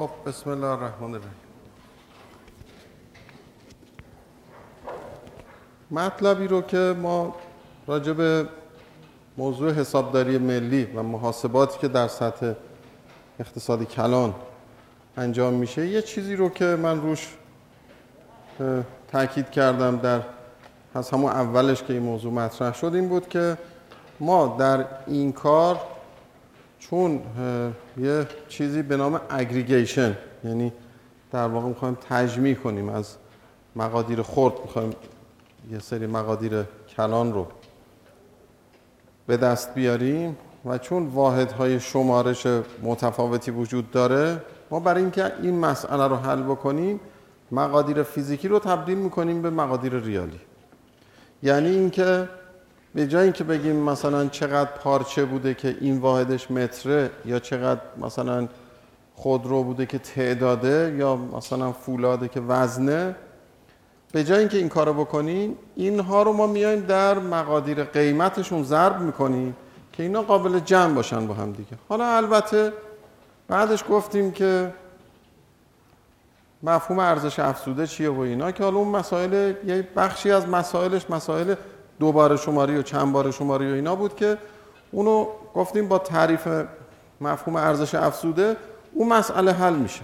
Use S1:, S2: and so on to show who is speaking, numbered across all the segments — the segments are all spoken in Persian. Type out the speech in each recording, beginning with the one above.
S1: خب بسم الله الرحمن الرحیم مطلبی رو که ما راجع به موضوع حسابداری ملی و محاسباتی که در سطح اقتصادی کلان انجام میشه یه چیزی رو که من روش تاکید کردم در از همون اولش که این موضوع مطرح شد این بود که ما در این کار چون یه چیزی به نام اگریگیشن یعنی در واقع می‌خوایم تجمیع کنیم از مقادیر خرد می‌خوایم یه سری مقادیر کلان رو به دست بیاریم و چون واحدهای شمارش متفاوتی وجود داره ما برای اینکه این مسئله رو حل بکنیم مقادیر فیزیکی رو تبدیل می‌کنیم به مقادیر ریالی. یعنی اینکه به جای اینکه بگیم مثلا چقدر پارچه بوده که این واحدش متره یا چقدر مثلا خودرو بوده که تعداده یا مثلا فولاده که وزنه به جای اینکه این کارو بکنیم اینها رو ما میایم در مقادیر قیمتشون ضرب می‌کنیم که اینا قابل جمع باشن با هم دیگه. حالا البته بعدش گفتیم که مفهوم ارزش افزوده چیه و اینا که حالا اون مسائل یه بخشی از مسائلش مسائل دوباره شماری و چند بار شماری و اینا بود که اونو گفتیم با تعریف مفهوم ارزش افزوده اون مسئله حل میشه.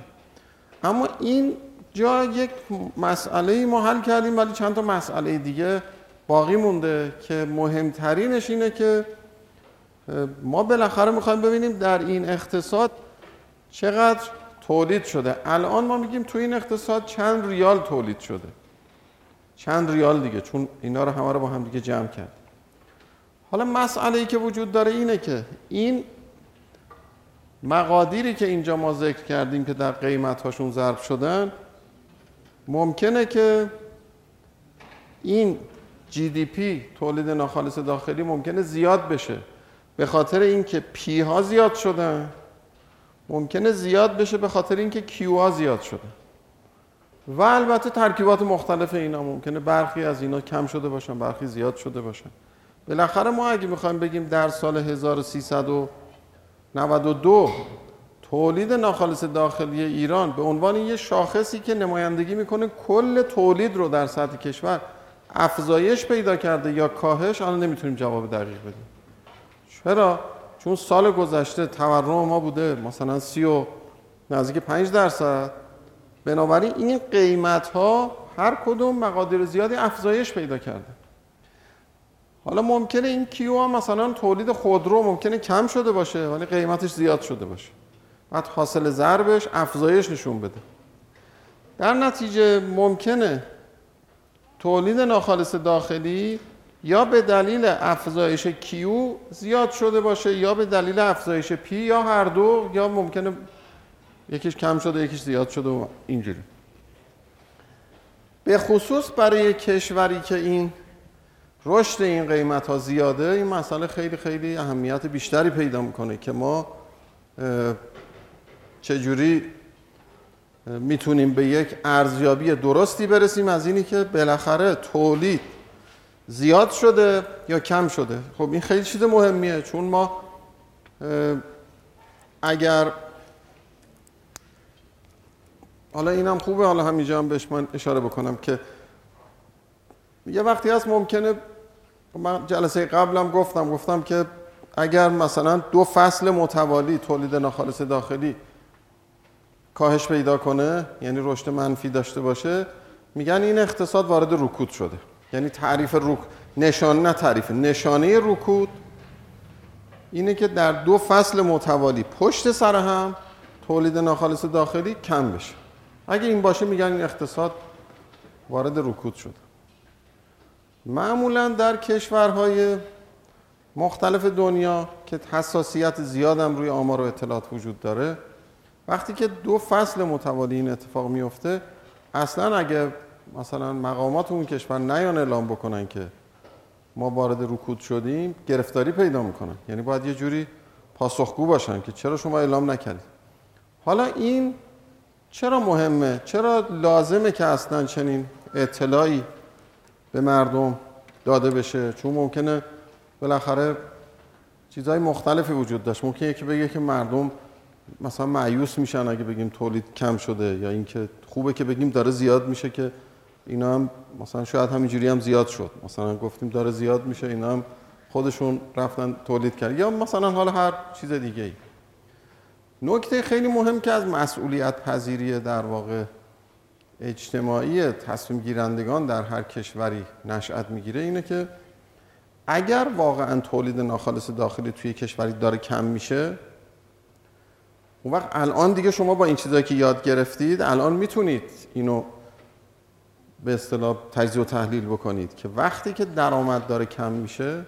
S1: اما این جا یک مسئله ما حل کردیم ولی چند تا مسئله دیگه باقی مونده که مهمترینش اینه که ما بالاخره می‌خوایم ببینیم در این اقتصاد چقدر تولید شده. الان ما میگیم تو این اقتصاد چند ریال تولید شده. چند ریال دیگه چون اینا رو همه رو با هم دیگه جمع کرد. حالا مسئله ای که وجود داره اینه که این مقادیری که اینجا ما ذکر کردیم که در قیمت هاشون ضرب شدن ممکنه که این GDP تولید ناخالص داخلی ممکنه زیاد بشه. به خاطر اینکه P ها زیاد شدن ممکنه زیاد بشه به خاطر اینکه Q ها زیاد شده و البته ترکیبات مختلف اینا ممکنه. برخی از اینا کم شده باشن برخی زیاد شده باشن. بالاخره ما اگه می‌خوایم بگیم در سال 1392 تولید ناخالص داخلی ایران به عنوان یه شاخصی که نمایندگی می‌کنه کل تولید رو در سطح کشور افزایش پیدا کرده یا کاهش الان نمی‌تونیم جواب دقیق بدیم. چرا؟ چون سال گذشته تورم ما بوده مثلا سی و نزدیک 5 درصد. بنابراین این قیمت ها هر کدوم مقادیر زیادی افزایش پیدا کرده. حالا ممکنه این کیو ها مثلا تولید خودرو ممکنه کم شده باشه ولی قیمتش زیاد شده باشه. بعد حاصل ضربش افزایش نشون بده. در نتیجه ممکنه تولید ناخالص داخلی یا به دلیل افزایش کیو زیاد شده باشه یا به دلیل افزایش پی یا هر دو یا ممکنه یکیش کم شده یکیش زیاد شده و اینجوری. به خصوص برای کشوری که این رشد این قیمت ها زیاده این مسئله خیلی خیلی اهمیت بیشتری پیدا می‌کنه که ما چجوری می‌تونیم به یک ارزیابی درستی برسیم از اینی که بالاخره تولید زیاد شده یا کم شده. خب این خیلی چیز مهمیه چون ما اگر حالا اینم خوبه حالا همینجا هم بهش من اشاره بکنم که یه وقتی هست ممکنه من جلسه قبلم گفتم گفتم که اگر مثلا دو فصل متوالی تولید ناخالص داخلی کاهش پیدا کنه یعنی رشد منفی داشته باشه میگن این اقتصاد وارد رکود شده. یعنی تعریف رک نشانه نه تعریف نشانه رکود اینه که در دو فصل متوالی پشت سر هم تولید ناخالص داخلی کم بشه. اگه این باشه میگن این اقتصاد وارد رکود شده. معمولا در کشورهای مختلف دنیا که حساسیت زیادم روی آمار و اطلاعات وجود داره وقتی که دو فصل متوالی این اتفاق میفته اصلا اگه مثلا مقامات اون کشور نیان اعلام بکنن که ما وارد رکود شدیم گرفتاری پیدا می‌کنن. یعنی باید یه جوری پاسخگو باشن که چرا شما اعلام نکردید. حالا این چرا مهمه؟ چرا لازمه که اصلا چنین اطلاعی به مردم داده بشه؟ چون ممکنه بالاخره چیزهای مختلفی وجود داشت. ممکنه یکی بگه که مردم مثلا معیوس میشن اگه بگیم تولید کم شده یا اینکه خوبه که بگیم داره زیاد میشه که اینا هم مثلا شاید همینجوری هم زیاد شد. مثلا گفتیم داره زیاد میشه اینا هم خودشون رفتن تولید کرد یا مثلا حالا هر چیز دیگه ای نکته خیلی مهم که از مسئولیت پذیری در واقع اجتماعی تصمیم گیرندگان در هر کشوری نشأت می‌گیره اینه که اگر واقعا تولید ناخالص داخلی توی کشوری داره کم میشه اون وقت الان دیگه شما با این چیزایی که یاد گرفتید الان می‌تونید اینو به اصطلاح تجزیه و تحلیل بکنید که وقتی که درآمد داره کم میشه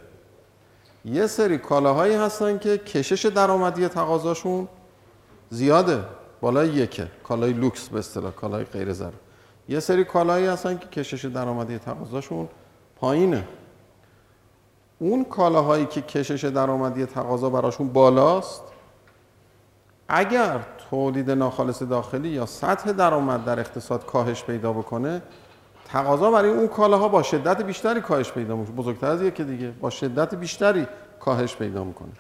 S1: یه سری کالاهایی هستن که کشش درآمدی تقاضاشون زیاده. بالای یکه. کالای لوکس به اصطلاح کالای غیر ضروری یه سری کالایی هستن که کشش درآمدی تقاضاشون پایینه. اون کالاهایی که کشش درآمدی تقاضا براشون بالاست اگر تولید ناخالص داخلی یا سطح درآمد در اقتصاد کاهش پیدا بکنه تقاضا برای اون کالاها با شدت بیشتری کاهش پیدا میشه بزرگتر از یکی دیگه. با شدت بیشتری کاهش پیدا می‌کنه.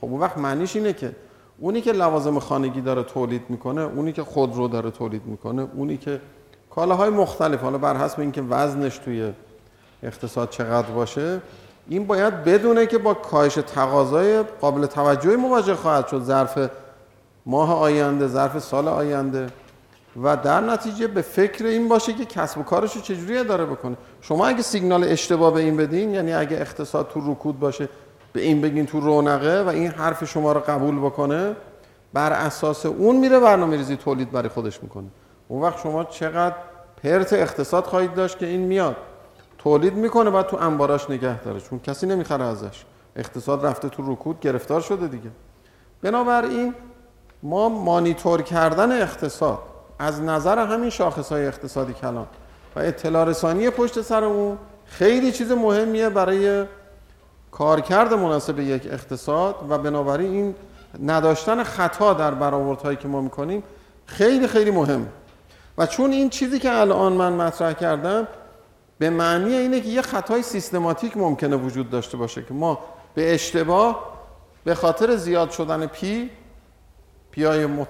S1: خب اون وقت معنیش اینه که اونی که لوازم خانگی داره تولید می‌کنه اونی که خودرو داره تولید می‌کنه اونی که کالاهای مختلف حالا بر حسب اینکه وزنش توی اقتصاد چقدر باشه این باید بدونه که با کاهش تقاضای قابل توجهی مواجه خواهد شد ظرف ماه آینده ظرف سال آینده. و در نتیجه به فکر این باشه که کسب و کارش رو چجوری اداره بکنه. شما اگه سیگنال اشتباه به این بدین یعنی اگه اقتصاد تو رکود باشه به این بگین تو رونقه و این حرف شما رو قبول بکنه بر اساس اون میره برنامه ریزی تولید برای خودش می‌کنه. اون وقت شما چقدر پرت اقتصاد خواهید داشت که این میاد. تولید می‌کنه بعد تو انباراش نگه داره چون کسی نمی‌خره ازش. اقتصاد رفته تو رکود گرفتار شده دیگه. بنابراین ما مانیتور کردن اقتصاد از نظر همین شاخص های اقتصادی کلان و اطلاع رسانی پشت سر اون خیلی چیز مهمیه برای کارکرد مناسب یک اقتصاد و بنابراین این نداشتن خطا در برآوردهایی که ما می‌کنیم خیلی خیلی مهم. و چون این چیزی که الان من مطرح کردم به معنی اینه که یه خطای سیستماتیک ممکنه وجود داشته باشه که ما به اشتباه به خاطر زیاد شدن پی پیای مت...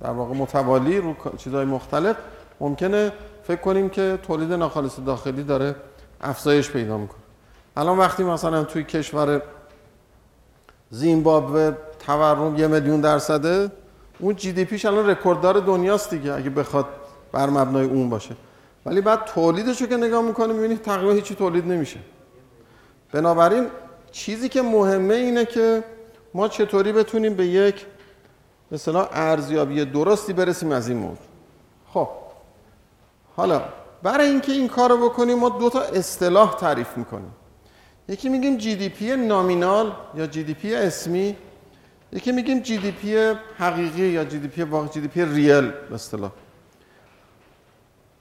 S1: در واقع متوالی رو چیزهای مختلف ممکنه فکر کنیم که تولید ناخالص داخلی داره افزایش پیدا می‌کنه. الان وقتی مثلا توی کشور زیمبابوه تورم یه میلیون درصده اون جی دی پیش الان رکورددار دنیاست دیگه اگه بخواد بر مبنای اون باشه. ولی بعد تولیدش که نگاه می‌کنه می‌بینید تقریبا هیچی تولید نمیشه. بنابراین چیزی که مهمه اینه که ما چطوری بتونیم به یک مثلا ارزیابی درستی برسیم از این موضوع. خب حالا برای اینکه این کار رو بکنیم ما دو تا اصطلاح تعریف می‌کنیم. یکی میگیم GDP nominal یا GDP اسمی یکی میگیم GDP حقیقی یا GDP واقعی GDP real به اصطلاح.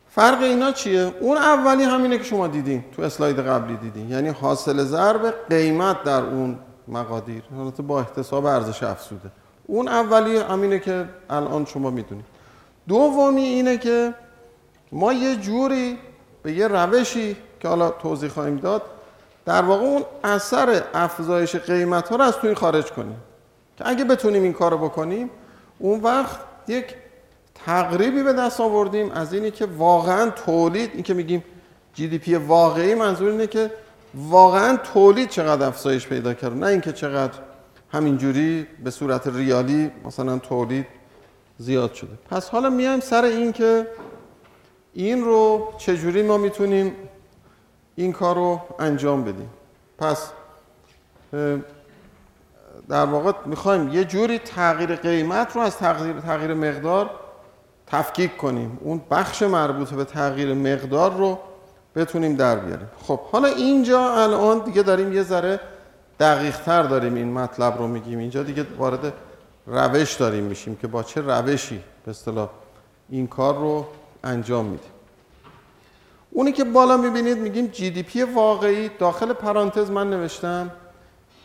S1: فرق اینا چیه؟ اون اولی همینه که شما دیدین تو اسلاید قبلی دیدین. یعنی حاصل ضرب قیمت در اون مقادیر. البته با احتساب ارزش افزوده. اون اولی همینه که الان شما می‌دونید. دومی اینه که ما یه جوری به یه روشی که حالا توضیح خواهیم داد در واقع اون اثر افزایش قیمت ها رو از توی خارج کنیم. که اگه بتونیم این کارو بکنیم اون وقت یک تقریبی به دست آوردیم از اینی که واقعا تولید این که میگیم جی دی پی واقعی منظور اینه که واقعا تولید چقدر افزایش پیدا کرد. نه اینکه چقدر همینجوری به صورت ریالی مثلا تولید زیاد شده. پس حالا میایم سر این که این رو چجوری ما می‌تونیم این کار رو انجام بدیم. پس در واقع می‌خوایم یه جوری تغییر قیمت رو از تغییر, تغییر مقدار تفکیک کنیم. اون بخش مربوط به تغییر مقدار رو بتونیم در بیاریم. خب حالا اینجا الان دیگه داریم یه ذره دقیق تر داریم این مطلب رو میگیم. اینجا دیگه وارد روش داریم میشیم که با چه روشی به اصطلاح این کار رو انجام میدیم. اونی که بالا می‌بینید میگیم جی دی پی واقعی. داخل پرانتز من نوشتم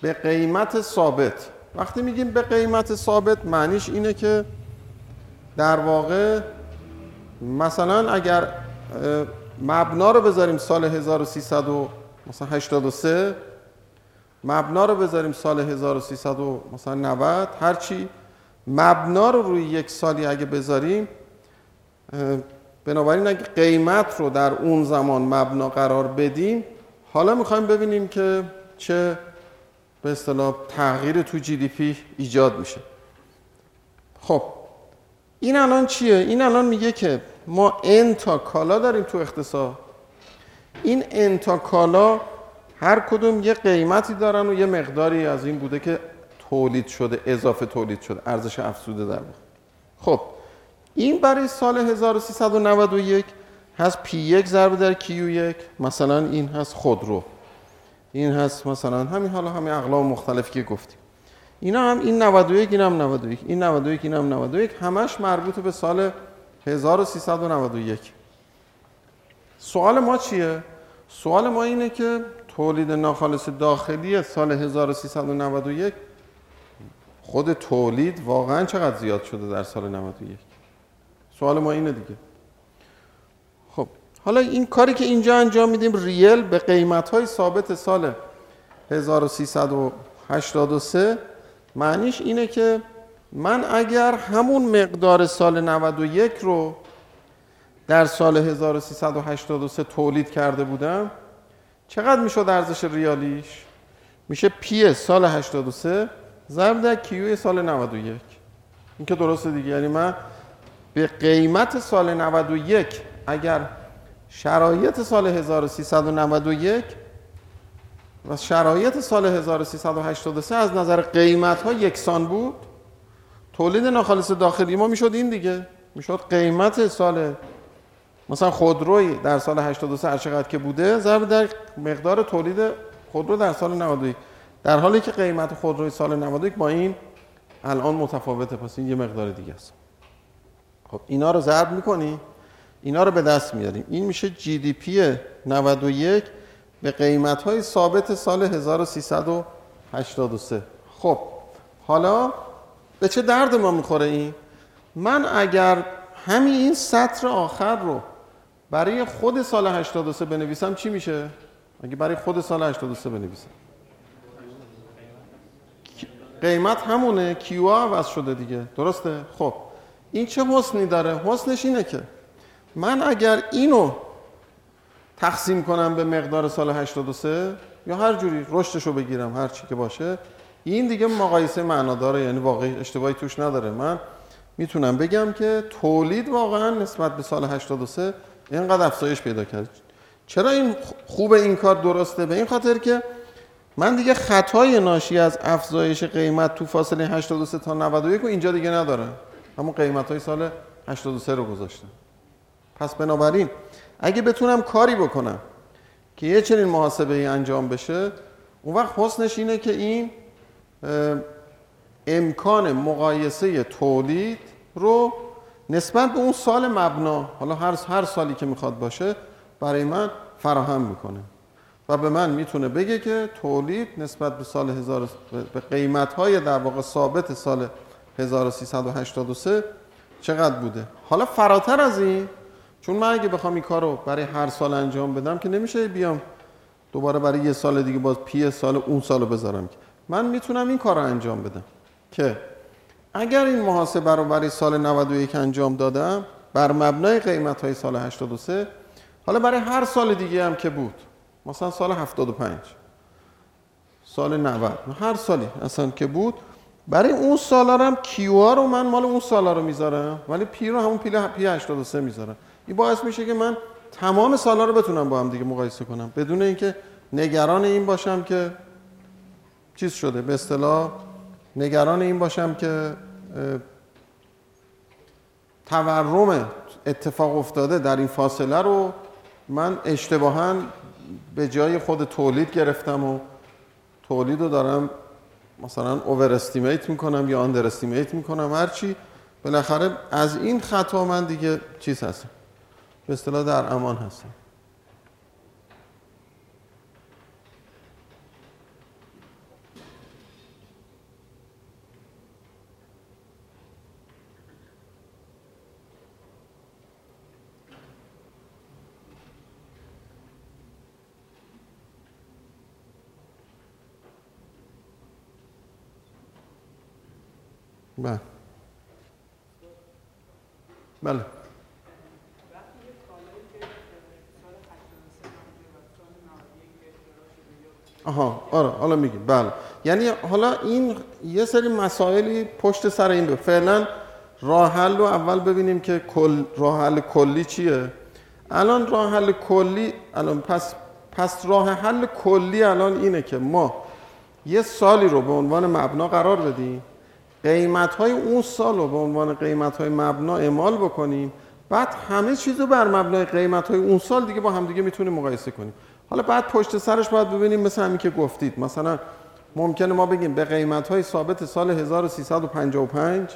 S1: به قیمت ثابت. وقتی میگیم به قیمت ثابت معنیش اینه که در واقع مثلا اگر مبنا رو بذاریم سال 1383 مبنا رو بذاریم سال 1390 هرچی مبنا رو روی یک سالی اگه بذاریم بنابراین اگه قیمت رو در اون زمان مبنا قرار بدیم حالا می‌خوایم ببینیم که چه به اصطلاح تغییر تو جی دی پی ایجاد میشه. خب این الان چیه؟ این الان میگه که ما ان تا کالا داریم تو اقتصاد. این ان تا کالا هر کدوم یه قیمتی دارن و یه مقداری از این بوده که تولید شده اضافه تولید شده ارزش افزوده در خب این برای سال 1391 هست پی یک ضرب در کیو یک مثلا این هست خودرو این هست مثلا همین حالا همین اقلام مختلفی که گفتیم. اینا هم این 91 این هم 91 این 91 این هم 91 همش مربوط به سال 1391 سوال ما چیه؟ سوال ما اینه که تولید ناخالص داخلی سال 1391 خود تولید واقعا چقدر زیاد شده در سال 91 سوال ما اینه دیگه. خب حالا این کاری که اینجا انجام میدیم ریل به قیمت های ثابت سال 1383 معنیش اینه که من اگر همون مقدار سال 91 رو در سال 1383 تولید کرده بودم چقدر می‌شد ارزش ریالیش؟ میشه پی سال 83 ضرب در کیو سال 91 این که درسته دیگه یعنی من به قیمت سال 91 اگر شرایط سال 1391 و شرایط سال 1383 از نظر قیمت ها یکسان بود تولید ناخالص داخلی ما می‌شد این دیگه. می‌شد قیمت سال مثلا خودروی در سال 83 هر چقدر که بوده ضرب در مقدار تولید خودرو در سال 91 در حالی که قیمت خودروی سال 91 با این الان متفاوته پس این یه مقدار دیگه است. خب اینا رو ضرب می‌کنی اینا رو به دست میاریم این میشه جی دی پی 91 به قیمت های ثابت سال 1383 خب حالا به چه درد ما می‌خوره این؟ من اگر همین این سطر آخر رو برای خود سال 83 بنویسم چی میشه؟ اگه برای خود سال 83 بنویسم. قیمت همونه کیو عوض شده دیگه. درسته؟ خب. این چه حسنی داره؟ حسنش اینه که من اگر اینو تقسیم کنم به مقدار سال 83 یا هر جوری رشدش رو بگیرم هر چی که باشه این دیگه مقایسه معناداره یعنی واقعی اشتباهی توش نداره. من می‌تونم بگم که تولید واقعا نسبت به سال 83 اینقدر افزایش پیدا کرد. چرا این خوب این کار درسته؟ به این خاطر که من دیگه خطای ناشی از افزایش قیمت تو فاصله 83 تا 91 رو اینجا دیگه ندارم. همون قیمت های سال 83 رو گذاشتم. پس بنابراین اگه بتونم کاری بکنم که یه چنین محاسبه ای انجام بشه اون وقت حسنش اینه که این امکان مقایسه تولید رو نسبت به اون سال مبنا حالا هر هر سالی که می‌خواد باشه برای من فراهم می‌کنه. و به من می‌تونه بگه که تولید نسبت به سال هزار به قیمت های در واقع ثابت سال 1383 چقدر بوده؟ حالا فراتر از این چون من اگه بخوام این کار رو برای هر سال انجام بدم که نمیشه بیام دوباره برای یه سال دیگه باز پی سال اون سال رو بذارم من می‌تونم این کار رو انجام بدم که اگر این محاسبه رو برای سال 91 انجام دادم بر مبنای قیمت های سال 83 حالا برای هر سال دیگه هم که بود مثلا سال 75 سال 90 هر سالی اصلا که بود برای اون سالا هم Q رو من مال اون سالا رو می‌ذارم. ولی P رو همون P 83 می‌ذارم. این باعث میشه که من تمام سالا رو بتونم با هم دیگه مقایسه کنم. بدون اینکه نگران این باشم که چیز شده. به اصطلاح نگران این باشم که تورم اتفاق افتاده در این فاصله رو من اشتباها به جای خود تولید گرفتم و تولید رو دارم مثلا اوور استیمیت می‌کنم یا اندر استیمیت می‌کنم هرچی بالاخره از این خطا من دیگه چیز هستم. به اصطلاح در امان هستم. بله. بله. آها آره حالا میگیم. بله. یعنی حالا این یه سری مسائلی پشت سر این به فعلا راه حل رو اول ببینیم که کل راه حل کلی چیه. الان راه حل کلی الان پس پس راه حل کلی الان اینه که ما یه سالی رو به عنوان مبنا قرار بدیم. قیمت های اون سال رو به عنوان قیمت های مبنا اعمال بکنیم. بعد همه چیز رو بر مبنای قیمت های اون سال دیگه با هم دیگه می‌تونیم مقایسه کنیم. حالا بعد پشت سرش باید ببینیم مثل همین که گفتید. مثلا ممکنه ما بگیم به قیمت های ثابت سال 1355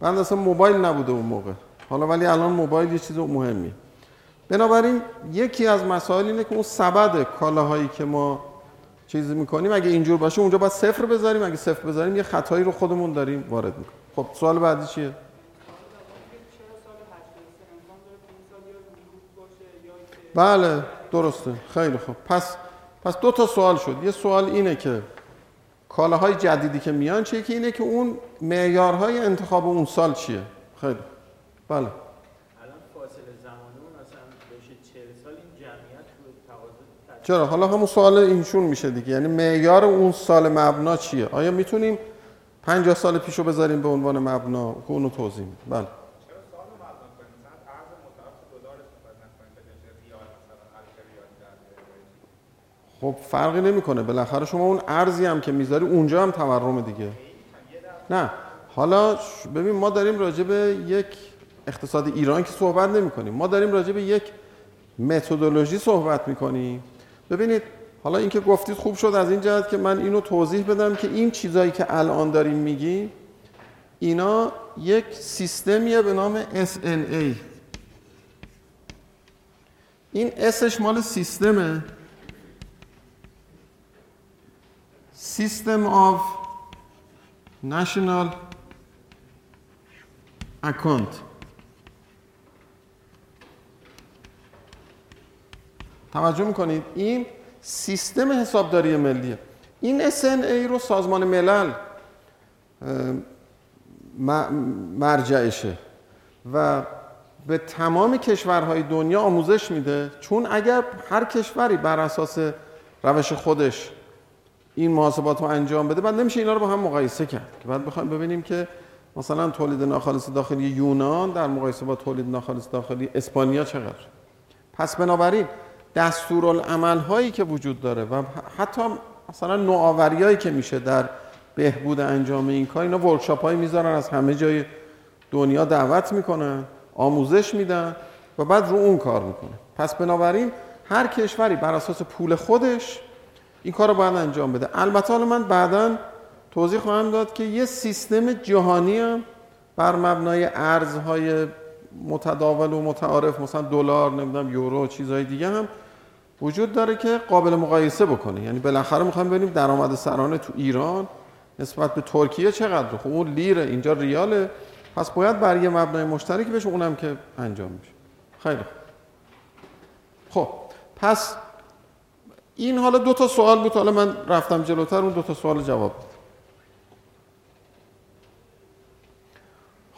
S1: بعد اصلا موبایل نبوده اون موقع. حالا ولی الان موبایل یه چیز مهمی بنابراین یکی از مسائل اینه که اون سبد کالاهایی که ما چیزی می‌کنیم. اگه اینجور باشه اونجا باید صفر بذاریم. اگه صفر بذاریم یه خطایی رو خودمون داریم وارد می‌کنیم. خب سوال بعدی چیه؟ بله درسته. خیلی خوب. پس پس دو تا سوال شد. یه سوال اینه که کالاهای جدیدی که میان چیه؟ که اینه که اون معیارهای انتخاب اون سال چیه؟ خیلی. بله
S2: الان فاصله زمانی اون مثلا بشه 40 سال این جمعیت رو تقاضا
S1: چرا؟ حالا همون سوال اینشون میشه دیگه. یعنی معیار اون سال مبنا چیه؟ آیا می‌تونیم 50 سال پیشو بذاریم به عنوان مبنا؟ که اونو توضیح میدیم. بله؟ خب فرقی نمی‌کنه. بالاخره شما اون ارزی هم که می‌ذاری اونجا هم تورم دیگه. نه. حالا ببین ما داریم راجع به یک اقتصاد ایران که صحبت نمی کنیم ما داریم راجع به یک متدولوژی صحبت می کنیم ببینید حالا اینکه گفتید خوب شد از این جهت که من اینو توضیح بدم که این چیزایی که الان داریم میگیم اینا یک سیستمیه به نام SNA این اسش مال سیستمه. System of National Account. توجه می‌کنید؟ این سیستم حسابداری ملیه. این SNA رو سازمان ملل مرجعشه و به تمام کشورهای دنیا آموزش میده. چون اگر هر کشوری بر اساس روش خودش این محاسبات رو انجام بده بعد نمیشه اینا رو با هم مقایسه کرد. که بعد بخوایم ببینیم که مثلا تولید ناخالص داخلی یونان در مقایسه با تولید ناخالص داخلی اسپانیا چقدر. پس بنابراین دستورالعمل هایی که وجود داره و حتی مثلا نوآوریایی که میشه در بهبود انجام این کار اینا ورکشاپ هایی می‌ذارن از همه جای دنیا دعوت می‌کنن آموزش میدن و بعد رو اون کار می‌کنه پس بنابراین هر کشوری بر اساس پول خودش این کار رو باید انجام بده. البته حالا من بعدا توضیح خواهم داد که یه سیستم جهانی هم بر مبنای ارزهای متداول و متعارف مثلا دلار نمی‌دونم یورو چیزهای دیگه هم وجود داره که قابل مقایسه بکنه یعنی بالاخره می‌خوایم ببینیم درآمد سرانه تو ایران نسبت به ترکیه چقدر خب اون لیره اینجا ریاله. پس باید بر یه مبنای مشترک بشه اونم که انجام میشه. خیلی خوب. خب پس این حالا دو تا سوال بود. حالا من رفتم جلوتر اون دو تا سوال جواب بده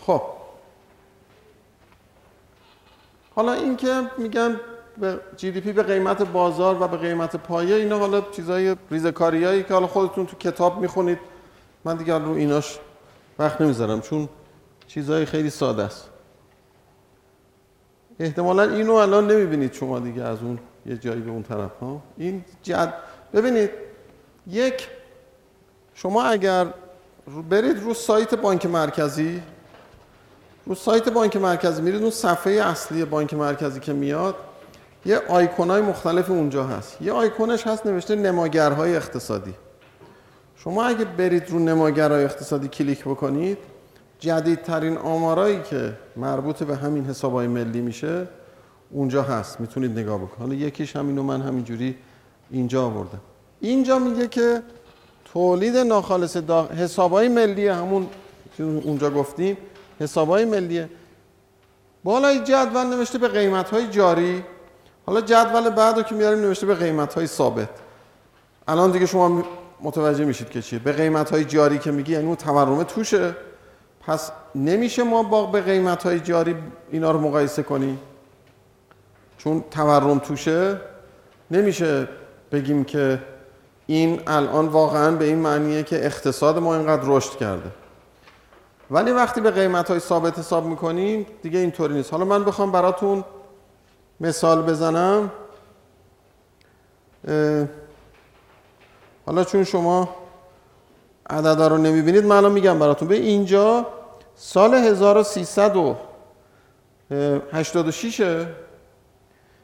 S1: خب. حالا این که میگن به جی دی پی به قیمت بازار و به قیمت پایه اینا حالا چیزای ریزکاریایی که حالا خودتون تو کتاب می‌خونید. من دیگه رو ایناش وقت نمی‌ذارم چون چیزای خیلی ساده است. احتمالا اینو الان نمی‌بینید شما دیگه از اون یه جایی به اون طرف ها؟ این جد ببینید یک شما اگر برید رو سایت بانک مرکزی رو سایت بانک مرکزی میرید اون صفحه اصلی بانک مرکزی که میاد یه آیکونای مختلف اونجا هست. یه آیکونش هست نوشته نماگرهای اقتصادی. شما اگه برید رو نماگرهای اقتصادی کلیک بکنید جدیدترین آمارایی که مربوط به همین حسابهای ملی میشه اونجا هست. می‌تونید نگاه بکنید. حالا یکیش همینو من همینجوری اینجا آوردم. اینجا میگه که تولید ناخالص دا... حسابهای ملی همون اونجا گفتیم حسابهای ملیه. بالای جدول نوشته به قیمت جاری. حالا جدول بعد رو که میاریم نوشته به قیمت های ثابت. الان دیگه شما متوجه میشید که چیه. به قیمت های جاری که میگی یعنی اون تورم توشه. پس نمیشه ما با به قیمت های جاری اینا رو مقایسه کنیم چون تورم توشه. نمیشه بگیم که این الان واقعا به این معنیه که اقتصاد ما اینقدر رشد کرده. ولی وقتی به قیمت های ثابت حساب می‌کنیم دیگه اینطوری نیست. حالا من بخوام براتون مثال بزنم. حالا چون شما عددا رو نمی‌بینید من الان میگم براتون. به اینجا سال 1386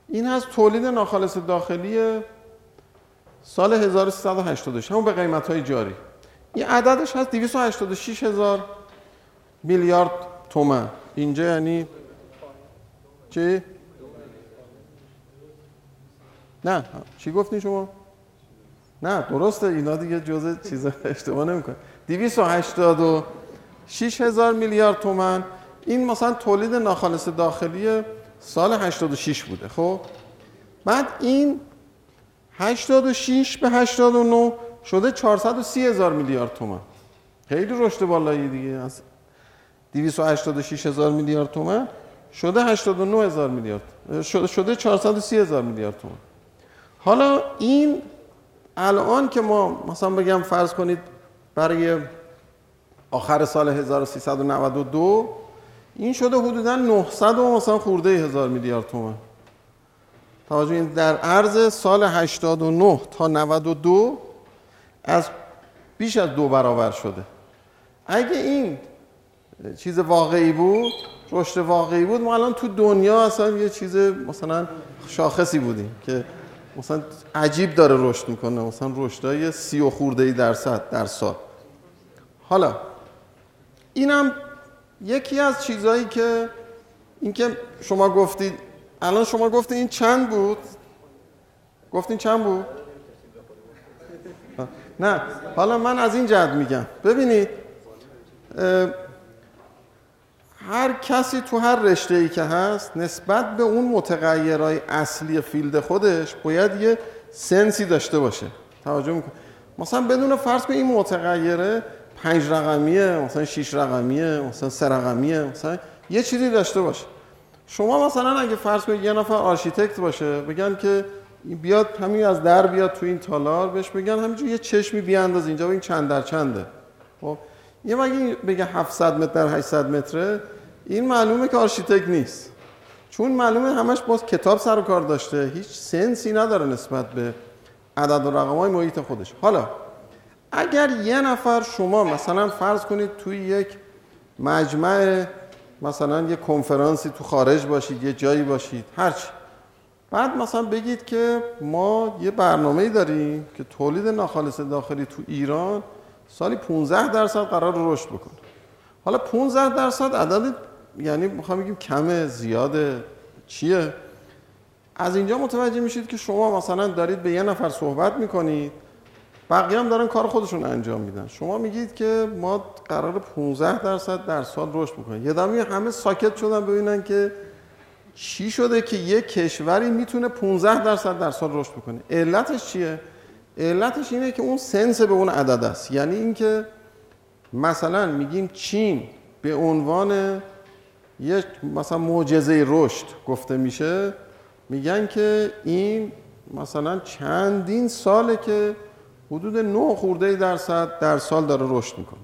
S1: این از تولید ناخالص داخلی سال 1386 همون به قیمت های جاری. این عددش هست 286 هزار میلیارد تومن. اینجا یعنی چی؟ نه چی گفتین شما؟ نه درسته اینا دیگه جزء چیز اشتباه نمی‌کنه 286 هزار میلیارد تومن این مثلا تولید ناخالص داخلی سال 86 بوده خب؟ بعد این 86 به 89 شده 430 هزار میلیارد تومن خیلی رشد بالایی دیگه. از 286 هزار میلیارد تومن شده 89 هزار میلیارد شده 430 هزار میلیارد تومن حالا این الان که ما مثلا بگم فرض کنید برای آخر سال 1392 این شده حدودا 900 و مثلا خورده هزار میلیارد تومن توجه این در عرض سال 89 تا 92 از بیش از دو برابر شده. اگه این چیز واقعی بود رشد واقعی بود ما الان تو دنیا اصلا یه چیز مثلا شاخصی بودیم که مثلا عجیب داره رشد می‌کنه. مثلا رشدای سی و خورده ای درصد در سال. حالا اینم یکی از چیزهایی که اینکه شما گفتید الان شما گفتید این چند بود؟ گفتین چند بود؟ نه حالا من از این جهت میگم. ببینید هر کسی تو هر رشته ای که هست نسبت به اون متغیرهای اصلی فیلد خودش باید یه سنسی داشته باشه. توجه میکن مثلا بدون فرض کن این متغیره پنج رقمیه مثلا شیش رقمیه مثلا سه رقمیه مثلا یه چیزی داشته باشه. شما مثلا اگه فرض کنید یه نفر آرشیتکت باشه بگن که بیاد همین از در بیاد تو این تالار بهش بگن همینجور یه چشمی بیانداز اینجا این چند در چنده. خب؟ یه مگه بگه 700 متر در 800 متره؟ این معلومه که آرشیتکت نیست. چون معلومه همش باز کتاب سر و کار داشته. هیچ sense ی نداره نسبت به عدد و رقم های محیط خودش. حالا اگر یه نفر شما مثلا فرض کنید توی یک مجمع مثلا یه کنفرانسی تو خارج باشید یه جایی باشید هرچی بعد مثلا بگید که ما یه برنامه داریم که تولید ناخالص داخلی تو ایران سالی 15 درصد قرار رشد بکنه حالا 15 درصد عدد یعنی می‌خوام بگیم کمه زیاده چیه؟ از اینجا متوجه میشید که شما مثلا دارید به یه نفر صحبت می‌کنید بقیه هم دارن کار خودشون انجام میدن. شما میگید که ما قرار 15 درصد در سال رشد بکنیم. یه دمی همه ساکت شدن ببینن که چی شده که یک کشوری می‌تونه 15 درصد در سال رشد بکنه. علتش چیه؟ علتش اینه که اون سنس به اون عدد است. یعنی اینکه مثلا میگیم چین به عنوان یک مثلا معجزه رشد گفته میشه میگن که این مثلا چندین ساله که حدود 9 خورده درصد در سال داره رشد می‌کنه.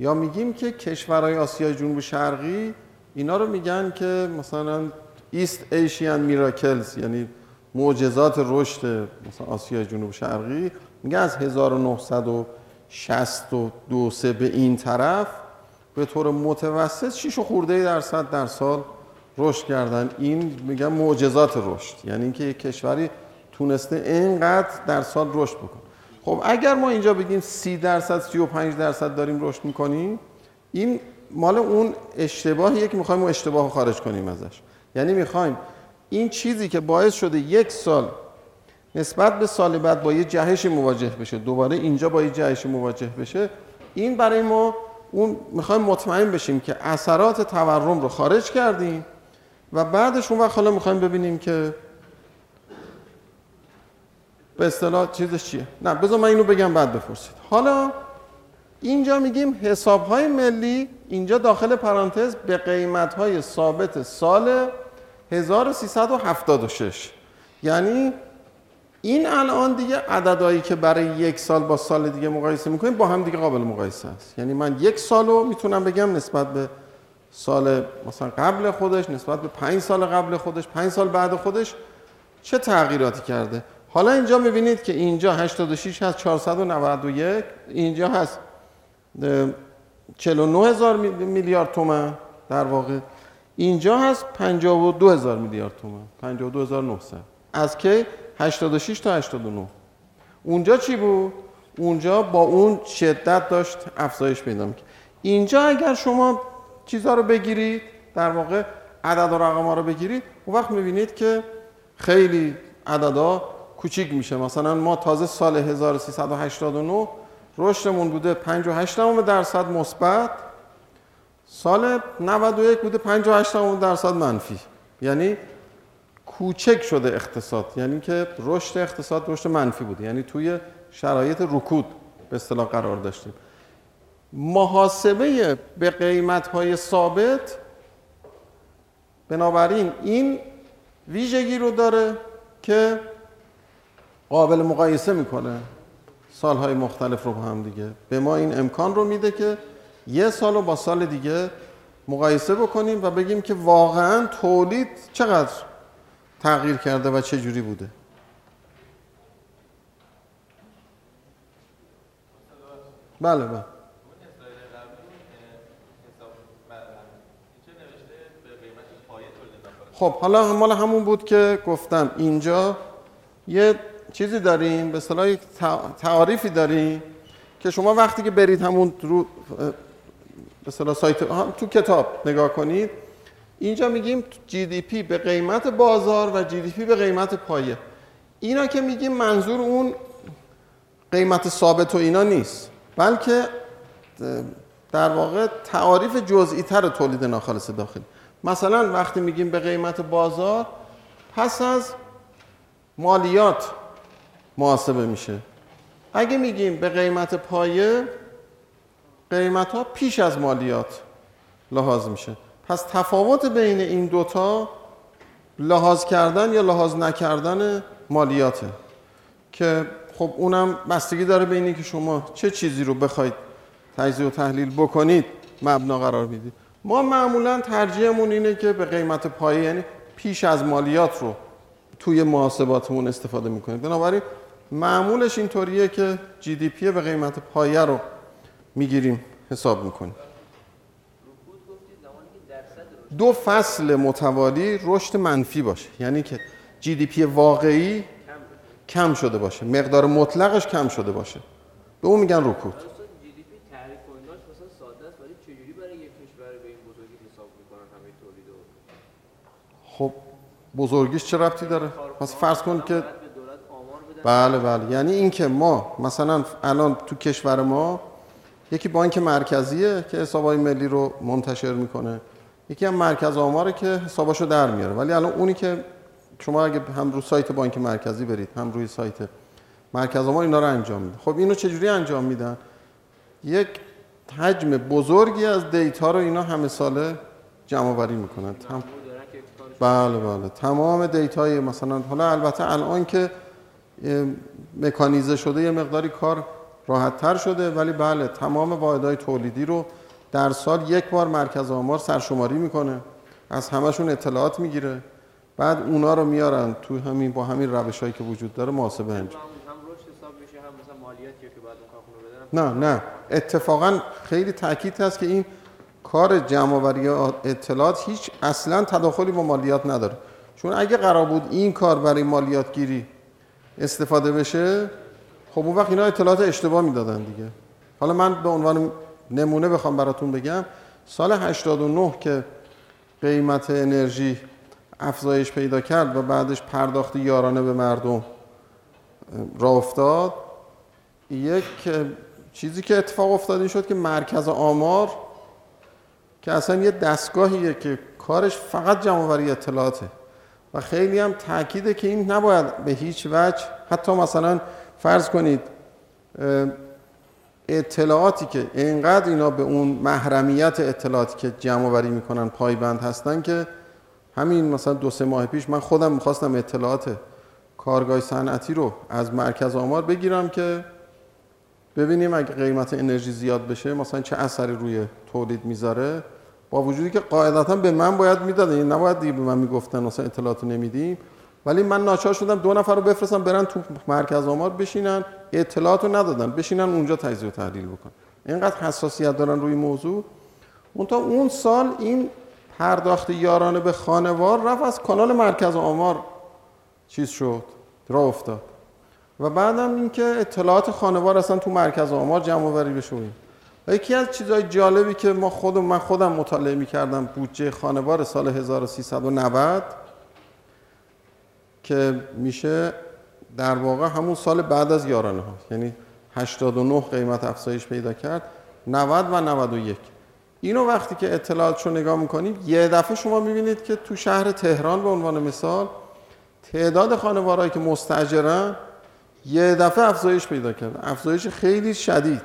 S1: یا میگیم که کشورهای آسیای جنوب شرقی اینا رو میگن که مثلا ایست ایشیان میراکلز یعنی معجزات رشد مثلا آسیای جنوب شرقی میگه از 1962 سه به این طرف به طور متوسط 6 خورده درصد در سال رشد کردن. این میگن معجزات رشد. یعنی اینکه یک کشوری تونسته اینقدر در سال رشد بکنه. خب اگر ما اینجا بگیم 30 درصد 35 درصد داریم رشد می‌کنیم این مال اون اشتباهیه که می‌خوایم اون اشتباه خارج کنیم ازش. یعنی می‌خوایم این چیزی که باعث شده یک سال نسبت به سال بعد با یه جهشی مواجه بشه دوباره اینجا با یه جهشی مواجه بشه این برای ما اون می‌خوایم مطمئن بشیم که اثرات تورم رو خارج کردیم و بعدش اون وقت حالا می‌خوایم ببینیم که به اصطلاح چیزش چیه. نه بذار من اینو بگم بعد بپرسید. حالا اینجا میگیم حساب های ملی اینجا داخل پرانتز به قیمت های ثابت سال 1376 یعنی این الان عدد عددهایی که برای یک سال با سال دیگه مقایسه می‌کنیم با هم دیگه قابل مقایسه است. یعنی من یک سال رو می‌تونم بگم نسبت به سال مثلا قبل خودش نسبت به پنج سال قبل خودش پنج سال بعد خودش چه تغییراتی کرده؟ حالا اینجا می‌بینید که اینجا 86 هست 491 اینجا هست 49 هزار میلیارد تومن در واقع. اینجا هست 52 هزار میلیارد تومن 52 هزار 900 از کی؟ 86 تا 89 اونجا چی بود؟ اونجا با اون شدت داشت افزایش پیدا می‌کرد. اینجا اگر شما چیزها رو بگیرید در واقع عدد و رقم ها رو بگیرید اون وقت می‌بینید که خیلی عددا کوچیک میشه. مثلا ما تازه سال 1389 رشدمون بوده 58 درصد مثبت. سال 91 بوده 58 درصد منفی. یعنی کوچک شده اقتصاد. یعنی که رشد اقتصاد رشد منفی بوده یعنی توی شرایط رکود به اصطلاح قرار داشتیم. محاسبه به قیمت های ثابت بنابراین این ویژگی رو داره که قابل مقایسه می‌کنه. سالهای مختلف رو با هم دیگه. به ما این امکان رو میده که یه سال رو با سال دیگه مقایسه بکنیم و بگیم که واقعا تولید چقدر تغییر کرده و چه جوری بوده. بله بله. خب حالا مال همون بود که گفتم اینجا یه چیزی داریم به صلاح یک تعاریفی داریم که شما وقتی که برید همون صلاح سایت تو کتاب نگاه کنید. اینجا میگیم جی دی پی به قیمت بازار و جی دی پی به قیمت پایه. اینا که میگیم منظور اون قیمت ثابت و اینا نیست. بلکه در واقع تعاریف جزئی تر تولید ناخالص داخلی مثلا وقتی میگیم به قیمت بازار پس از مالیات محاسبه میشه. اگه میگیم به قیمت پایه قیمت ها پیش از مالیات لحاظ میشه. پس تفاوت بین این دوتا لحاظ کردن یا لحاظ نکردن مالیاته. که خب اونم بستگی داره بین که شما چه چیزی رو بخواید تجزیه و تحلیل بکنید مبنا قرار می‌دید. ما معمولا ترجیحمون اینه که به قیمت پایه یعنی پیش از مالیات رو توی محاسباتمون استفاده می‌کنیم. بنابراین معمولش اینطوریه که جی دی پی به قیمت پایه رو می‌گیریم حساب می‌کنیم. دو فصل متوالی رشد منفی باشه. یعنی که جی دی پی واقعی کم شده باشه. مقدار مطلقش کم شده باشه. به اون میگن رکود. خب بزرگیش چه ربطی داره؟ پس فرض کن که بله بله. یعنی اینکه ما مثلا الان تو کشور ما یکی بانک مرکزیه که حسابای ملی رو منتشر می‌کنه. یکی هم مرکز آماره که حساباشو در میاره. ولی الان اونی که شما اگه هم رو سایت بانک مرکزی برید هم روی سایت مرکز آمار اینا رو انجام میده خب اینو چجوری انجام میدن؟ یک حجم بزرگی از data رو اینا همه ساله جمع آوری می‌کنن بله بله. تمام data ی مثلا حالا البته الان که مکانیزه شده یه مقداری کار راحت تر شده ولی بله تمام واحدهای تولیدی رو در سال یک بار مرکز آمار سرشماری می‌کنه. از همشون اطلاعات می‌گیره. بعد اونا رو میارن تو همین با همین روش هایی که وجود داره محاسبه انجام. نه نه. اتفاقا خیلی تاکید هست که این کار جمع اطلاعات هیچ اصلا تداخلی با مالیات نداره. چون اگه قرار بود این کار برای مالیات گیری استفاده بشه خب اون وقت اینا اطلاعات اشتباه می‌دادن دیگه. حالا من به عنوان نمونه بخوام براتون بگم سال 89 که قیمت انرژی افزایش پیدا کرد و بعدش پرداخت یارانه به مردم را افتاد یک چیزی که اتفاق افتاد این شد که مرکز آمار که اصلا یه دستگاهیه که کارش فقط جمعوری اطلاعاته و خیلی هم تاکیده که این نباید به هیچ وجه حتی مثلا فرض کنید اطلاعاتی که اینقدر اینا به اون محرمیت اطلاعاتی که جمع آوری می‌کنن پایبند هستن که همین مثلا دو سه ماه پیش من خودم می‌خواستم اطلاعات کارگاه صنعتی رو از مرکز آمار بگیرم که ببینیم اگه قیمت انرژی زیاد بشه مثلا چه اثری روی تولید می‌ذاره. با وجودی که قاعدتا به من باید می‌دادن یعنی نباید دیگه به من می‌گفتن مثلا اطلاعات رو نمیدیم. ولی من ناچار شدم دو نفر رو بفرستم برن تو مرکز آمار بشینن اطلاعات رو ندادن بشینن اونجا تجزیه و تحلیل بکن اینقدر حساسیت دارن روی موضوع. اون اون سال این پرداخت یارانه به خانوار رفت از کانال مرکز آمار چیز شد را افتاد. و بعدم اینکه اطلاعات خانوار اصلا تو مرکز آمار جمع آوری بشه یکی از چیزهای جالبی که ما خودم من خودم مطالعه می‌کردم بودجه خانوار سال 1390 که میشه در واقع همون سال بعد از یارانه ها یعنی 89 قیمت افزایش پیدا کرد 90 و 91 اینو وقتی که اطلاعاتش رو نگاه می‌کنید یه دفعه شما می‌بینید که تو شهر تهران به عنوان مثال تعداد خانوارهایی که مستاجرن یه دفعه افزایش پیدا کرد. افزایش خیلی شدید.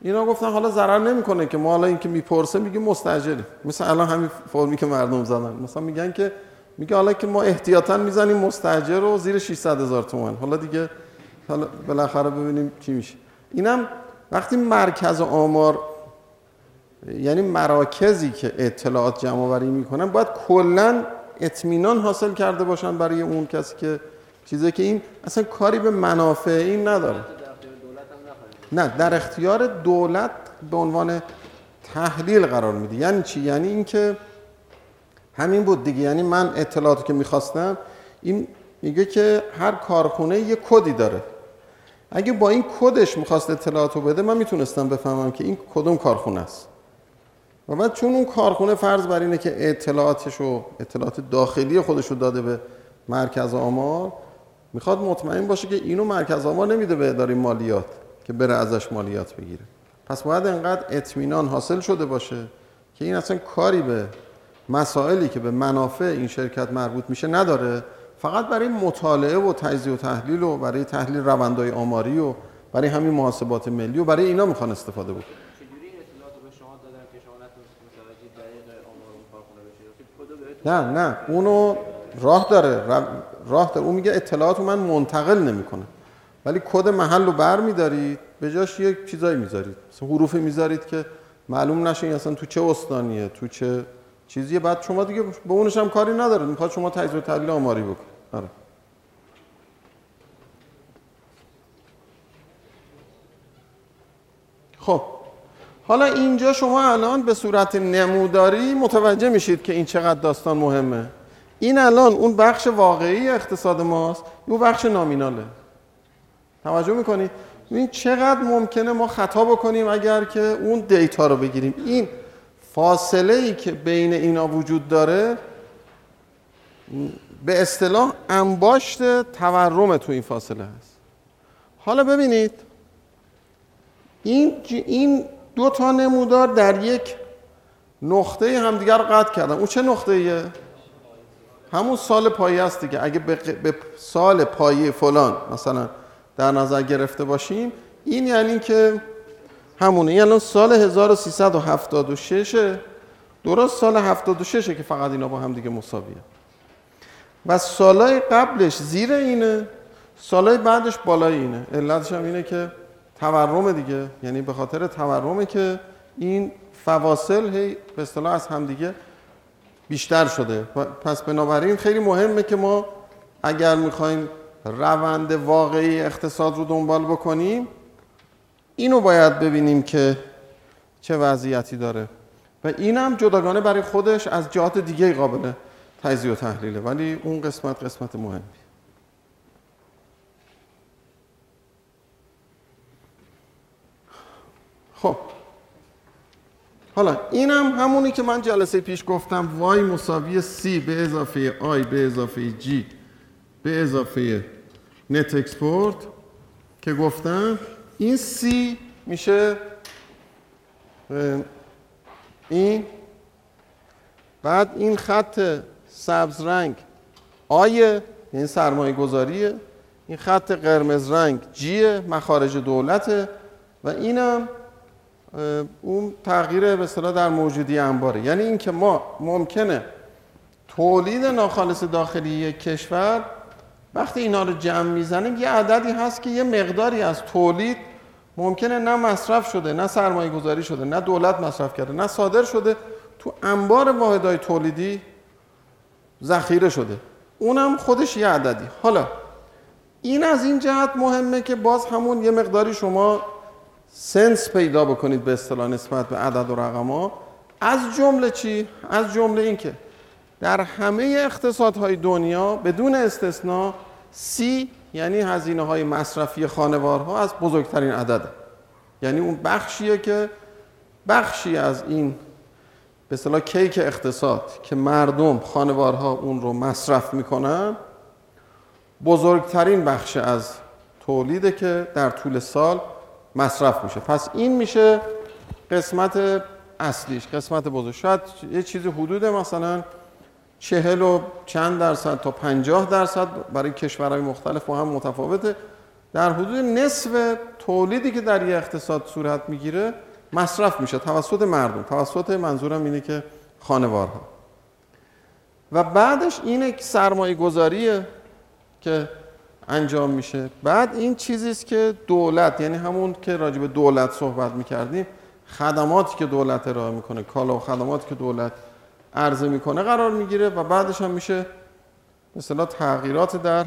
S1: اینا گفتن حالا ضرر نمی‌کنه که ما حالا اینکه می‌پرسه میگه مستاجری مثل الان همین فرمی که مردم زدن. مثلا میگن که میگه حالا که ما احتیاطا می‌زنیم مستاجر رو زیر 600 هزار تومان. حالا دیگه حالا بالاخره ببینیم چی میشه. اینم وقتی مرکز آمار یعنی مراکزی که اطلاعات جمع آوری می‌کنن باید کلا اطمینان حاصل کرده باشن برای اون کسی که چیزی که این اصلا کاری به منافع این نداره. نه در اختیار دولت به عنوان تحلیل قرار میده. یعنی چی؟ یعنی اینکه همین بود دیگه. یعنی من اطلاعاتی که می‌خواستم این میگه که هر کارخونه یه کدی داره. اگه با این کدش می‌خواست اطلاعاتو بده من می‌تونستم بفهمم که این کدوم کارخونه است. و بعد چون اون کارخونه فرض بر اینه که اطلاعاتش و اطلاعات داخلی خودش رو داده به مرکز آمار می‌خواد مطمئن باشه که اینو مرکز آمار نمیده به اداره مالیات که بره ازش مالیات بگیره. پس باید انقدر اطمینان حاصل شده باشه که این اصلا کاری به مسائلی که به منافع این شرکت مربوط میشه نداره. فقط برای مطالعه و تجزیه و تحلیل و برای تحلیل روندهای آماری و برای همین محاسبات ملی و برای اینا می‌خوان استفاده بود
S2: بهتون
S1: نه نه. اونو راه داره. راه داره. اون میگه اطلاعات رو من منتقل نمی‌کنه ولی کد محل رو بر میدارید به جاش یک چیزایی می‌ذارید. مثلا حروفی می‌ذارید که معلوم نشه این اصلا تو چه استانیه تو چه چیزیه بعد شما دیگه به اونش هم کاری نداره می‌خواد شما تجزیه و تحلیل آماری بکن آره. خب. حالا اینجا شما الان به صورت نموداری متوجه میشید که این چقدر داستان مهمه. این الان اون بخش واقعی اقتصاد ماست. اون بخش نامیناله. توجه می‌کنید این چقدر ممکنه ما خطا بکنیم اگر که اون دیتا رو بگیریم. این فاصله ای که بین اینا وجود داره به اصطلاح انباشت تورم تو این فاصله هست. حالا ببینید این این دو تا نمودار در یک نقطه همدیگر رو قطع کردن. اون چه نقطه ایه؟ همون سال پایه است دیگه. اگه به سال پایه فلان مثلا در نظر گرفته باشیم این یعنی که همونه. یعنی سال 1376 درست سال 76 که فقط اینا با هم دیگه مساویه. و سالهای قبلش زیر اینه سالهای بعدش بالای اینه. علتش هم اینه که تورم دیگه یعنی به خاطر تورمه که این فواصل هی به اصطلاح از همدیگه بیشتر شده. پس بنابراین خیلی مهمه که ما اگر می‌خوایم روند واقعی اقتصاد رو دنبال بکنیم اینو باید ببینیم که چه وضعیتی داره. و این هم جداگانه برای خودش از جهات دیگه قابل تجزیه و تحلیله. ولی اون قسمت قسمت مهمی. خب. حالا این هم همونی که من جلسه پیش گفتم. y مساوی c به اضافه i به اضافه g به اضافه net export که گفتم این C میشه این بعد این خط سبز رنگ I ه این سرمایه گذاریه این خط قرمز رنگ جیه مخارج دولته. و اینم اون تغییر به اصطلاح در موجودی انباره. یعنی اینکه ما ممکنه تولید ناخالص داخلی یک کشور وقتی اینا رو جمع می‌زنیم یه عددی هست که یه مقداری از تولید ممکنه نه مصرف شده نه سرمایه گذاری شده نه دولت مصرف کرده نه صادر شده تو انبار واحدهای تولیدی ذخیره شده. اونم خودش یه عددی. حالا این از این جهت مهمه که باز همون یه مقداری شما سنس پیدا بکنید به اصطلاح نسبت به عدد و رقم از جمله چی؟ از جمله اینکه در همه اقتصادهای دنیا بدون استثنا سی یعنی هزینه های مصرفی خانوارها از بزرگترین عدده یعنی اون بخشیه که بخشی از این به اصطلاح کیک اقتصاد که مردم خانوارها اون رو مصرف می‌کنن بزرگترین بخش از تولیده که در طول سال مصرف میشه. پس این میشه قسمت اصلیش قسمت بزرگ. شاید یه چیزی حدود مثلا چهل و چند درصد تا پنجاه درصد برای کشورهای مختلف با هم متفاوته. در حدود نصف تولیدی که در یه اقتصاد صورت می‌گیره مصرف میشه توسط مردم. توسط منظورم اینه که خانوارها. و بعدش اینه که سرمایه گذاریه که انجام میشه. بعد این چیزی است که دولت یعنی همون که راجع به دولت صحبت می‌کردیم خدماتی که دولت ارائه می‌کنه کالا و خدماتی که دولت عرضه می‌کنه قرار می‌گیره و بعدش هم میشه مثلا تغییرات در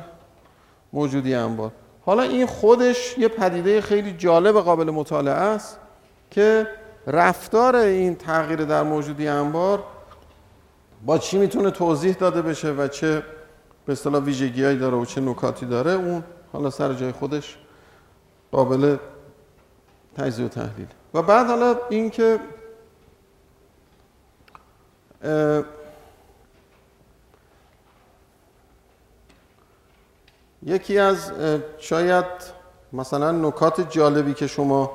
S1: موجودی انبار. حالا این خودش یه پدیده خیلی جالب قابل مطالعه است که رفتار این تغییر در موجودی انبار با چی می‌تونه توضیح داده بشه و چه به اصطلاح ویژگیهایی داره و چه نکاتی داره اون حالا سر جای خودش قابل تجزیه و تحلیل. و بعد حالا این که یکی از شاید مثلا نکات جالبی که شما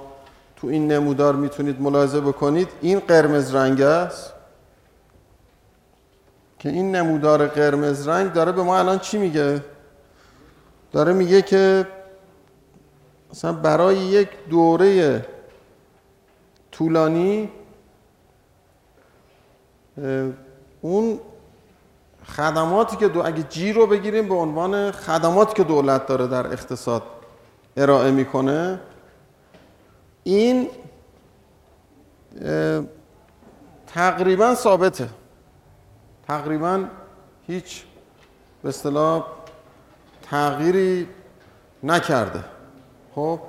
S1: تو این نمودار می‌تونید ملاحظه بکنید این قرمز رنگ است. که این نمودار قرمز رنگ داره به ما الان چی میگه؟ داره میگه که مثلا برای یک دوره طولانی اون خدماتی که دو اگه جی رو بگیریم به عنوان خدماتی که دولت داره در اقتصاد ارائه می‌کنه این تقریبا ثابته. تقریبا هیچ به اصطلاح تغییری نکرده. خب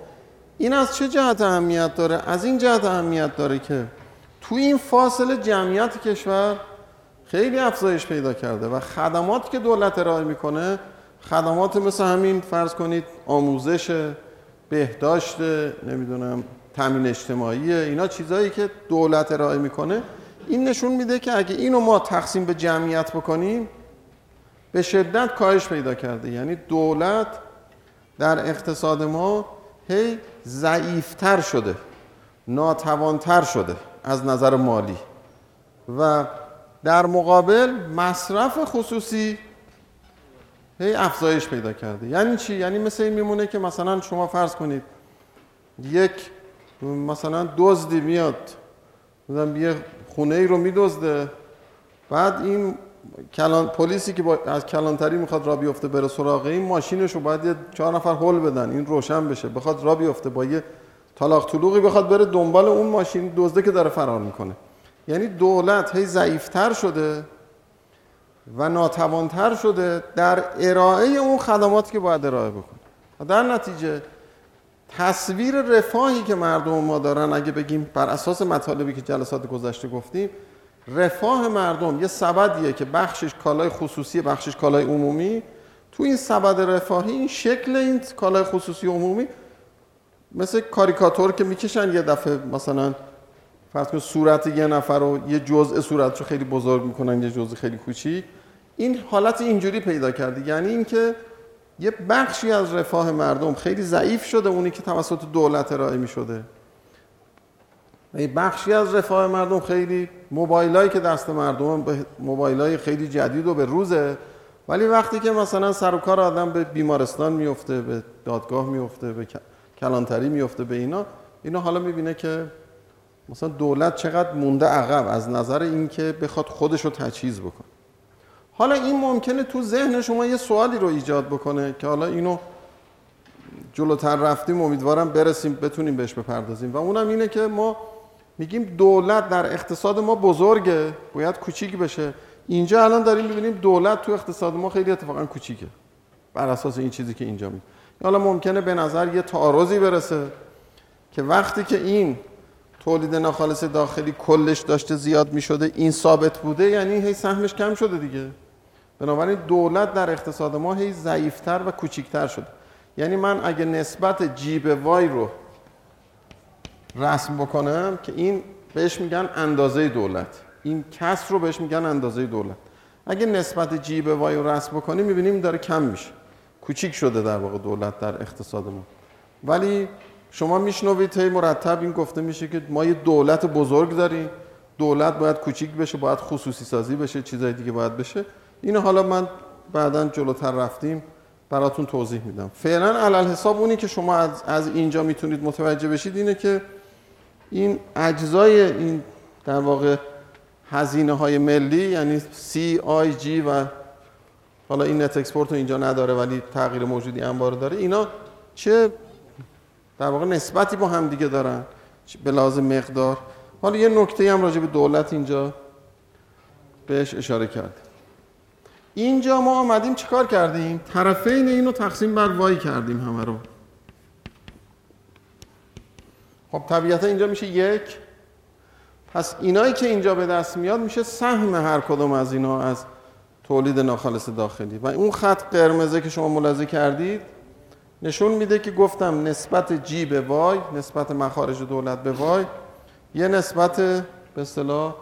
S1: این از چه جهت اهمیت داره؟ از این جهت اهمیت داره که تو این فاصله جمعیت کشور خیلی افزایش پیدا کرده و خدماتی که دولت ارائه می‌کنه خدمات مثل همین فرض کنید آموزش بهداشت نمی‌دونم تامین اجتماعی اینا چیزایی که دولت ارائه می‌کنه این نشون میده که اگه اینو ما تقسیم به جمعیت بکنیم به شدت کاهش پیدا کرده. یعنی دولت در اقتصاد ما هی ضعیفتر شده ناتوانتر شده. از نظر مالی. و در مقابل مصرف خصوصی هی افزایش پیدا کرده. یعنی چی؟ یعنی مثل این میمونه که مثلا شما فرض کنید یک مثلا دزدی میاد مثلا یه خونه ای رو میدزده بعد این کلان پلیسی که با... از کلانتری می‌خواد را بیفته بره سراغ این ماشینش رو باید یه چهار نفر هول بدن این روشن بشه. بخواد را بیفته با یه طلاق طلوقی بخواد بره دنبال اون ماشین دزده که داره فرار می‌کنه. یعنی دولت هی ضعیفتر شده و ناتوانتر شده در ارائه اون خدماتی که باید ارائه بکنه. و در نتیجه تصویر رفاهی که مردم ما دارن اگه بگیم بر اساس مطالبی که جلسات گذشته گفتیم رفاه مردم یه سبدیه که بخشش کالای خصوصی بخشش کالای عمومی. تو این سبد رفاهی این شکل این کالای خصوصی عمومی مثل کاریکاتور که می‌کشن یه دفعه مثلا فرض کن صورت یه نفر رو یه جزء صورت رو خیلی بزرگ می‌کنن یه جزء خیلی کوچیک. این حالت اینجوری پیدا کرده. یعنی اینکه یه بخشی از رفاه مردم خیلی ضعیف شده اونی که توسط دولت ارائه می شده و یه بخشی از رفاه مردم خیلی موبایلایی که دست مردم موبایلای خیلی جدید و به روزه. ولی وقتی که مثلا سر و کار آدم به بیمارستان میفته به دادگاه میفته به کلانتری میفته به اینا اینو حالا می‌بینه که مثلا دولت چقدر مونده عقب از نظر اینکه بخواد خودش رو تجهیز بکنه. حالا این ممکنه تو ذهن شما یه سوالی رو ایجاد بکنه که حالا اینو جلوتر رفتیم امیدوارم برسیم بتونیم بهش بپردازیم. و اونم اینه که ما میگیم دولت در اقتصاد ما بزرگه باید کوچیک بشه. اینجا الان داریم می‌بینیم دولت تو اقتصاد ما خیلی اتفاقا کوچیکه بر اساس این چیزی که اینجا می حالا ممکنه به نظر یه تعارضی برسه که وقتی که این تولید ناخالص داخلی کلش داشته زیاد می‌شده این ثابت بوده یعنی هی سهمش کم شده دیگه. بنابراین دولت در اقتصاد ما هی ضعیفتر و کوچیکتر شده. یعنی من اگه نسبت جیب وای رو رسم بکنم که این بهش میگن اندازه دولت. این کسر رو بهش میگن اندازه دولت. اگه نسبت جیب وای رو رسم بکنیم می‌بینیم داره کم میشه. کوچیک شده در واقع دولت در اقتصاد ما ولی شما میشنوید هی مرتب این گفته میشه که ما یه دولت بزرگ داریم. دولت باید کوچیک بشه باید خصوصی سازی بشه چیزای دیگه باید بشه. اینو حالا من بعدا جلوتر رفتیم براتون توضیح میدم. فعلا علل حساب اونی که شما از, از اینجا می‌تونید متوجه بشید اینه که این اجزای این در واقع هزینه های ملی یعنی G و حالا این net export رو اینجا نداره ولی تغییر موجودی انبار داره. اینا چه در واقع نسبتی با هم دیگه دارن. به لحاظ مقدار. حالا یه نکته هم راجع به دولت اینجا بهش اشاره کرد. اینجا ما آمدیم چیکار کردیم؟ طرفین اینو تقسیم بر Y کردیم همه رو. خب طبیعتا اینجا میشه یک. پس اینایی که اینجا به دست میاد میشه سهم هر کدوم از اینا از تولید ناخالص داخلی. و اون خط قرمزه که شما ملاحظه کردید نشون میده که گفتم نسبت جی به وای نسبت مخارج دولت به وای یه نسبت به اصطلاح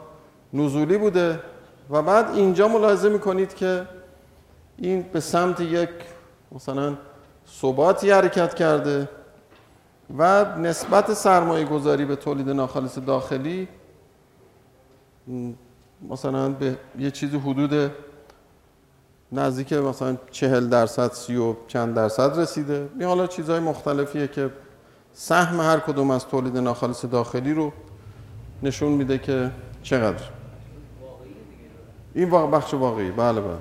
S1: نزولی بوده. و بعد اینجا ملاحظه می‌کنید که این به سمت یک مثلا ثباتی حرکت کرده و نسبت سرمایه گذاری به تولید ناخالص داخلی مثلا به یه چیزی حدود نزدیک مثلا چهل درصد سی و چند درصد رسیده. این حالا چیزهای مختلفیه که سهم هر کدوم از تولید ناخالص داخلی رو نشون میده که چقدر. این واقع بخش واقعی. بله بله.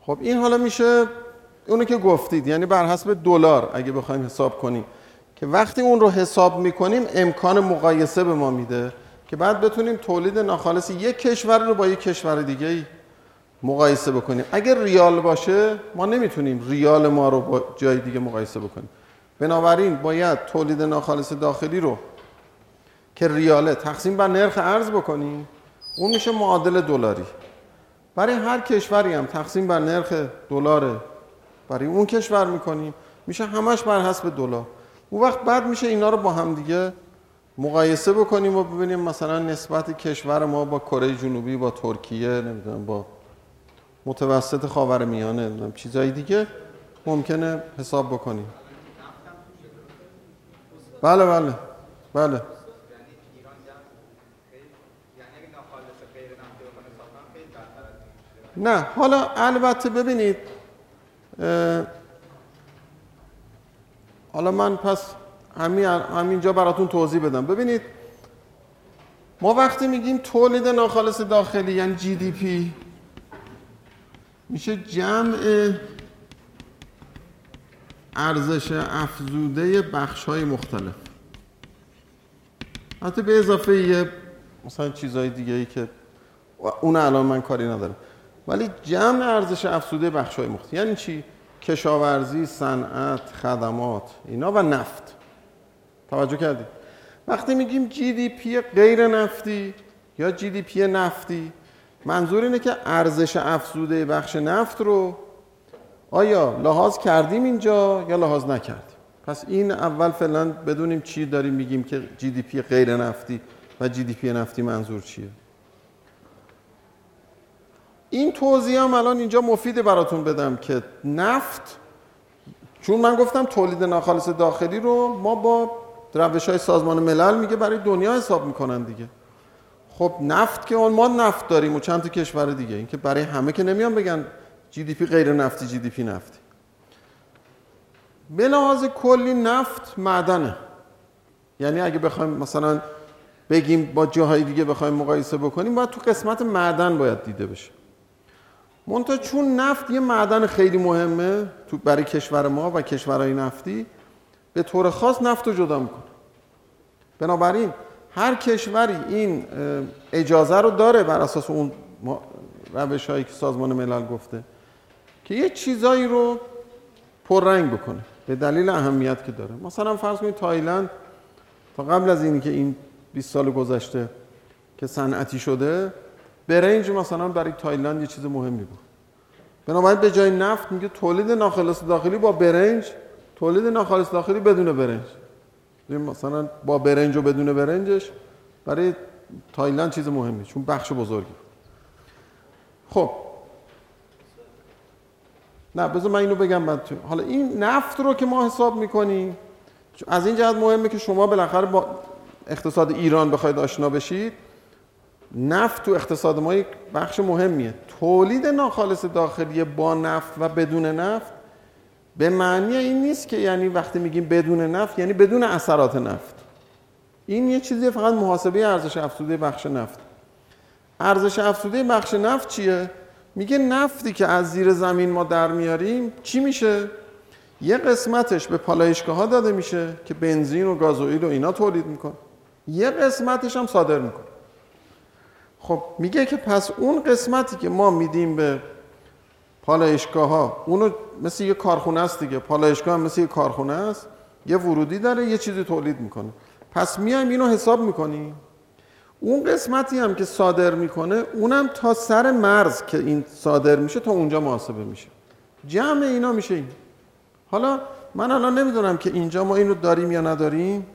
S1: خب این حالا میشه اونو که گفتید. یعنی بر حسب دلار اگه بخوایم حساب کنیم. که وقتی اون رو حساب می‌کنیم امکان مقایسه به ما میده که بعد بتونیم تولید ناخالص یک کشور رو با یک کشور دیگه ای مقایسه بکنیم. اگر ریال باشه ما نمی‌تونیم ریال ما رو با جای دیگه مقایسه بکنیم. بنابراین باید تولید ناخالص داخلی رو که ریاله تقسیم بر نرخ ارز بکنیم اون میشه معادل دلاری. برای هر کشوری هم تقسیم بر نرخ دلار برای اون کشور می‌کنیم میشه همش بر حسب دلار. اون وقت بعد میشه اینا رو با هم دیگه مقایسه بکنیم و ببینیم مثلا نسبت کشور ما با کره جنوبی با ترکیه نمی‌دونم با متوسط خاورمیانه نمی‌دونم چیزای دیگه ممکنه حساب بکنیم. بله بله بله. نه حالا البته ببینید حالا من پس همین همینجا براتون توضیح بدم. ببینید ما وقتی میگیم تولید ناخالص داخلی یعنی جی دی پی میشه جمع ارزش افزوده بخش های مختلف. حتی به اضافه یه مثلا چیزهای دیگه ای که اون الان من کاری ندارم. ولی جمع ارزش افزوده بخش های مختلف. یعنی چی؟ کشاورزی، صنعت، خدمات اینا و نفت. توجه کردید وقتی میگیم جی دی پی غیر نفتی یا GDP نفتی منظور اینه که ارزش افزوده بخش نفت رو آیا لحاظ کردیم اینجا یا لحاظ نکردیم؟ پس این اول فعلا بدونیم چی داریم میگیم که جی دی پی غیر نفتی و جی دی پی نفتی منظور چیه. این توضیح هم الان اینجا مفیده براتون بدم که نفت چون من گفتم تولید ناخالص داخلی رو ما با روش های سازمان ملل میگه برای دنیا حساب می‌کنن دیگه. خب نفت که اون ما نفت داریم و چند تا کشور دیگه. این که برای همه که نمیان بگن جی دی پی غیر نفتی جی دی پی نفتی. به لحاظ کلی نفت معدنه. یعنی اگه بخوایم مثلا بگیم با جاهای دیگه بخوایم مقایسه بکنیم باید تو قسمت معدن باید دیده بشه. منتها چون نفت یه معدن خیلی مهمه تو برای کشور ما و کشورهای نفتی به طور خاص نفت رو جدا می‌کنه. بنابراین هر کشوری این اجازه رو داره بر اساس اون روش هایی که سازمان ملل گفته که یه چیزایی رو پررنگ بکنه. به دلیل اهمیت که داره. مثلا فرض کنید تایلند تا قبل از اینی که این 20 سال گذشته که صنعتی شده برنج مثلا برای تایلند یه چیز مهمی بود. بنابراین به جای نفت میگه تولید ناخالص داخلی با برنج تولید ناخالص داخلی بدون برنج. مثلا با برنج و بدون برنجش برای تایلند چیز مهمی چون بخش بزرگی. خب. نه بذار من اینو بگم بعد حالا این نفت رو که ما حساب می‌کنیم از این جهت مهمه که شما بالاخره با اقتصاد ایران بخواید آشنا بشید. نفت تو اقتصاد ما یک بخش مهمیه. تولید ناخالص داخلی با نفت و بدون نفت به معنی این نیست که یعنی وقتی میگیم بدون نفت یعنی بدون اثرات نفت. این یه چیزی فقط محاسبه ارزش افزوده بخش نفت. ارزش افزوده بخش نفت چیه؟ میگه نفتی که از زیر زمین ما در میاریم چی میشه؟ یه قسمتش به پالایشگاه ها داده میشه که بنزین و گازوئیل و اینا تولید می‌کنه. یه قسمتش هم صادر می‌کنه. خب میگه که پس اون قسمتی که ما میدیم به پالایشگاه ها اونو مثل یه کارخونه است دیگه. پالایشگاه هم مثل یه کارخونه است. یه ورودی داره یه چیزی تولید می‌کنه. پس میایم اینو حساب می‌کنیم. اون قسمتی هم که صادر می‌کنه اونم تا سر مرز که این صادر میشه تا اونجا محاسبه میشه. جمع اینا میشه این. حالا من الان نمی‌دونم که اینجا ما اینو داریم یا نداریم.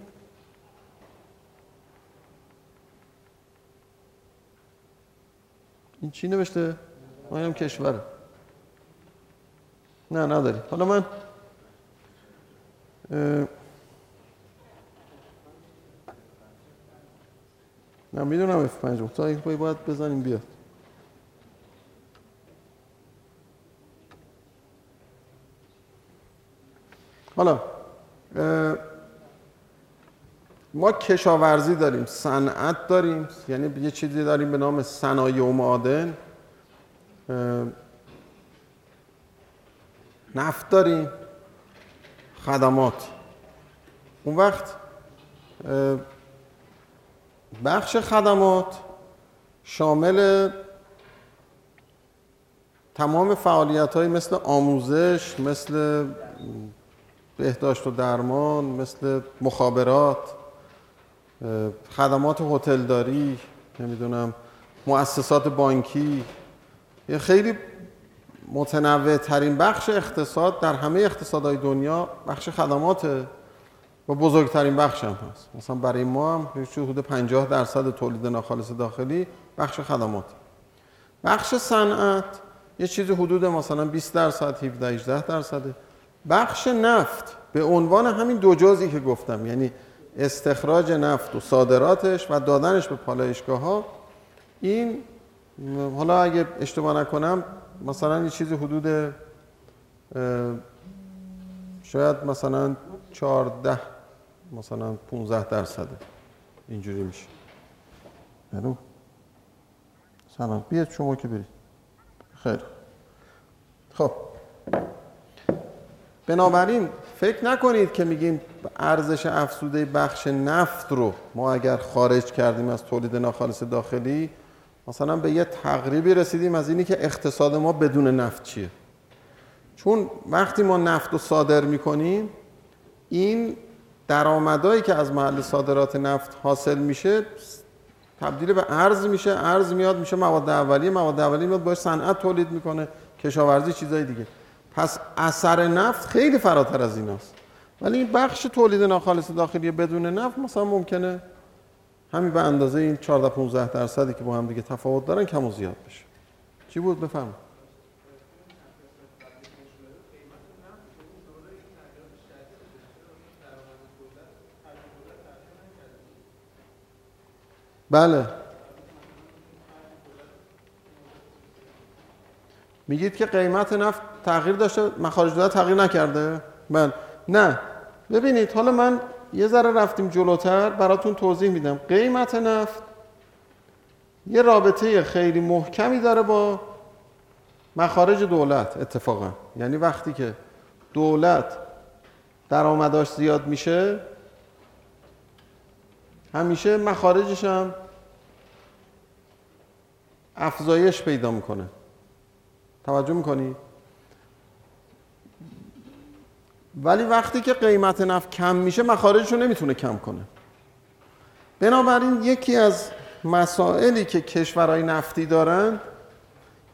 S1: این چی نوشته؟ ما هم کشوره نه نداری. حالا من نه می‌دونم اف 5 تا باید بزنیم بیاد. حالا ما کشاورزی داریم صنعت داریم یعنی یه چیزی داریم به نام صنایع و معادن. نفت داریم خدمات. اون وقت بخش خدمات شامل تمام فعالیت های مثل آموزش مثل بهداشت و درمان مثل مخابرات. خدمات هتلداری نمی‌دونم مؤسسات بانکی یه خیلی متنوع ترین بخش اقتصاد در همه اقتصادهای دنیا بخش خدمات و بزرگترین بخش هم هست. مثلا برای ما هم حدود 50 درصد تولید ناخالص داخلی بخش خدمات بخش صنعت یه چیزی حدود مثلا 20 درصد 17 18 درصد بخش نفت به عنوان همین دو جزئی که گفتم یعنی استخراج نفت و صادراتش و دادنش به پالایشگاه ها این حالا اگه اشتباه نکنم مثلا یه چیزی حدود شاید مثلا 14 مثلا 15 درصده اینجوری میشه. برو سلام. بیاد شما که برید. خیر خب. بنابراین فکر نکنید که میگیم ارزش افزوده بخش نفت رو ما اگر خارج کردیم از تولید ناخالص داخلی مثلا به یه تقریبی رسیدیم از اینی که اقتصاد ما بدون نفت چیه. چون وقتی ما نفت رو صادر می‌کنیم این درآمدایی که از محل صادرات نفت حاصل میشه تبدیل به ارز میشه ارز میاد میشه مواد اولیه مواد اولیه میاد باش صنعت تولید می‌کنه کشاورزی چیزای دیگه. پس اثر نفت خیلی فراتر از ایناست. ولی این بخش تولید ناخالص داخلی بدون نفت مثلا ممکنه همین به اندازه این 14 15 درصدی که با هم دیگه تفاوت دارن کم و زیاد بشه. چی بود؟ بفهم بله. میگید که قیمت نفت تغییر داشته مخارج دولت تغییر نکرده. بله. نه. ببینید حالا من یه ذره رفتیم جلوتر براتون توضیح میدم. قیمت نفت یه رابطه خیلی محکمی داره با مخارج دولت اتفاقا. یعنی وقتی که دولت درآمداش زیاد میشه همیشه مخارجش هم افزایش پیدا می‌کنه. توجه می‌کنی؟ ولی وقتی که قیمت نفت کم میشه مخارجش رو نمی‌تونه کم کنه بنابراین یکی از مسائلی که کشورهای نفتی دارن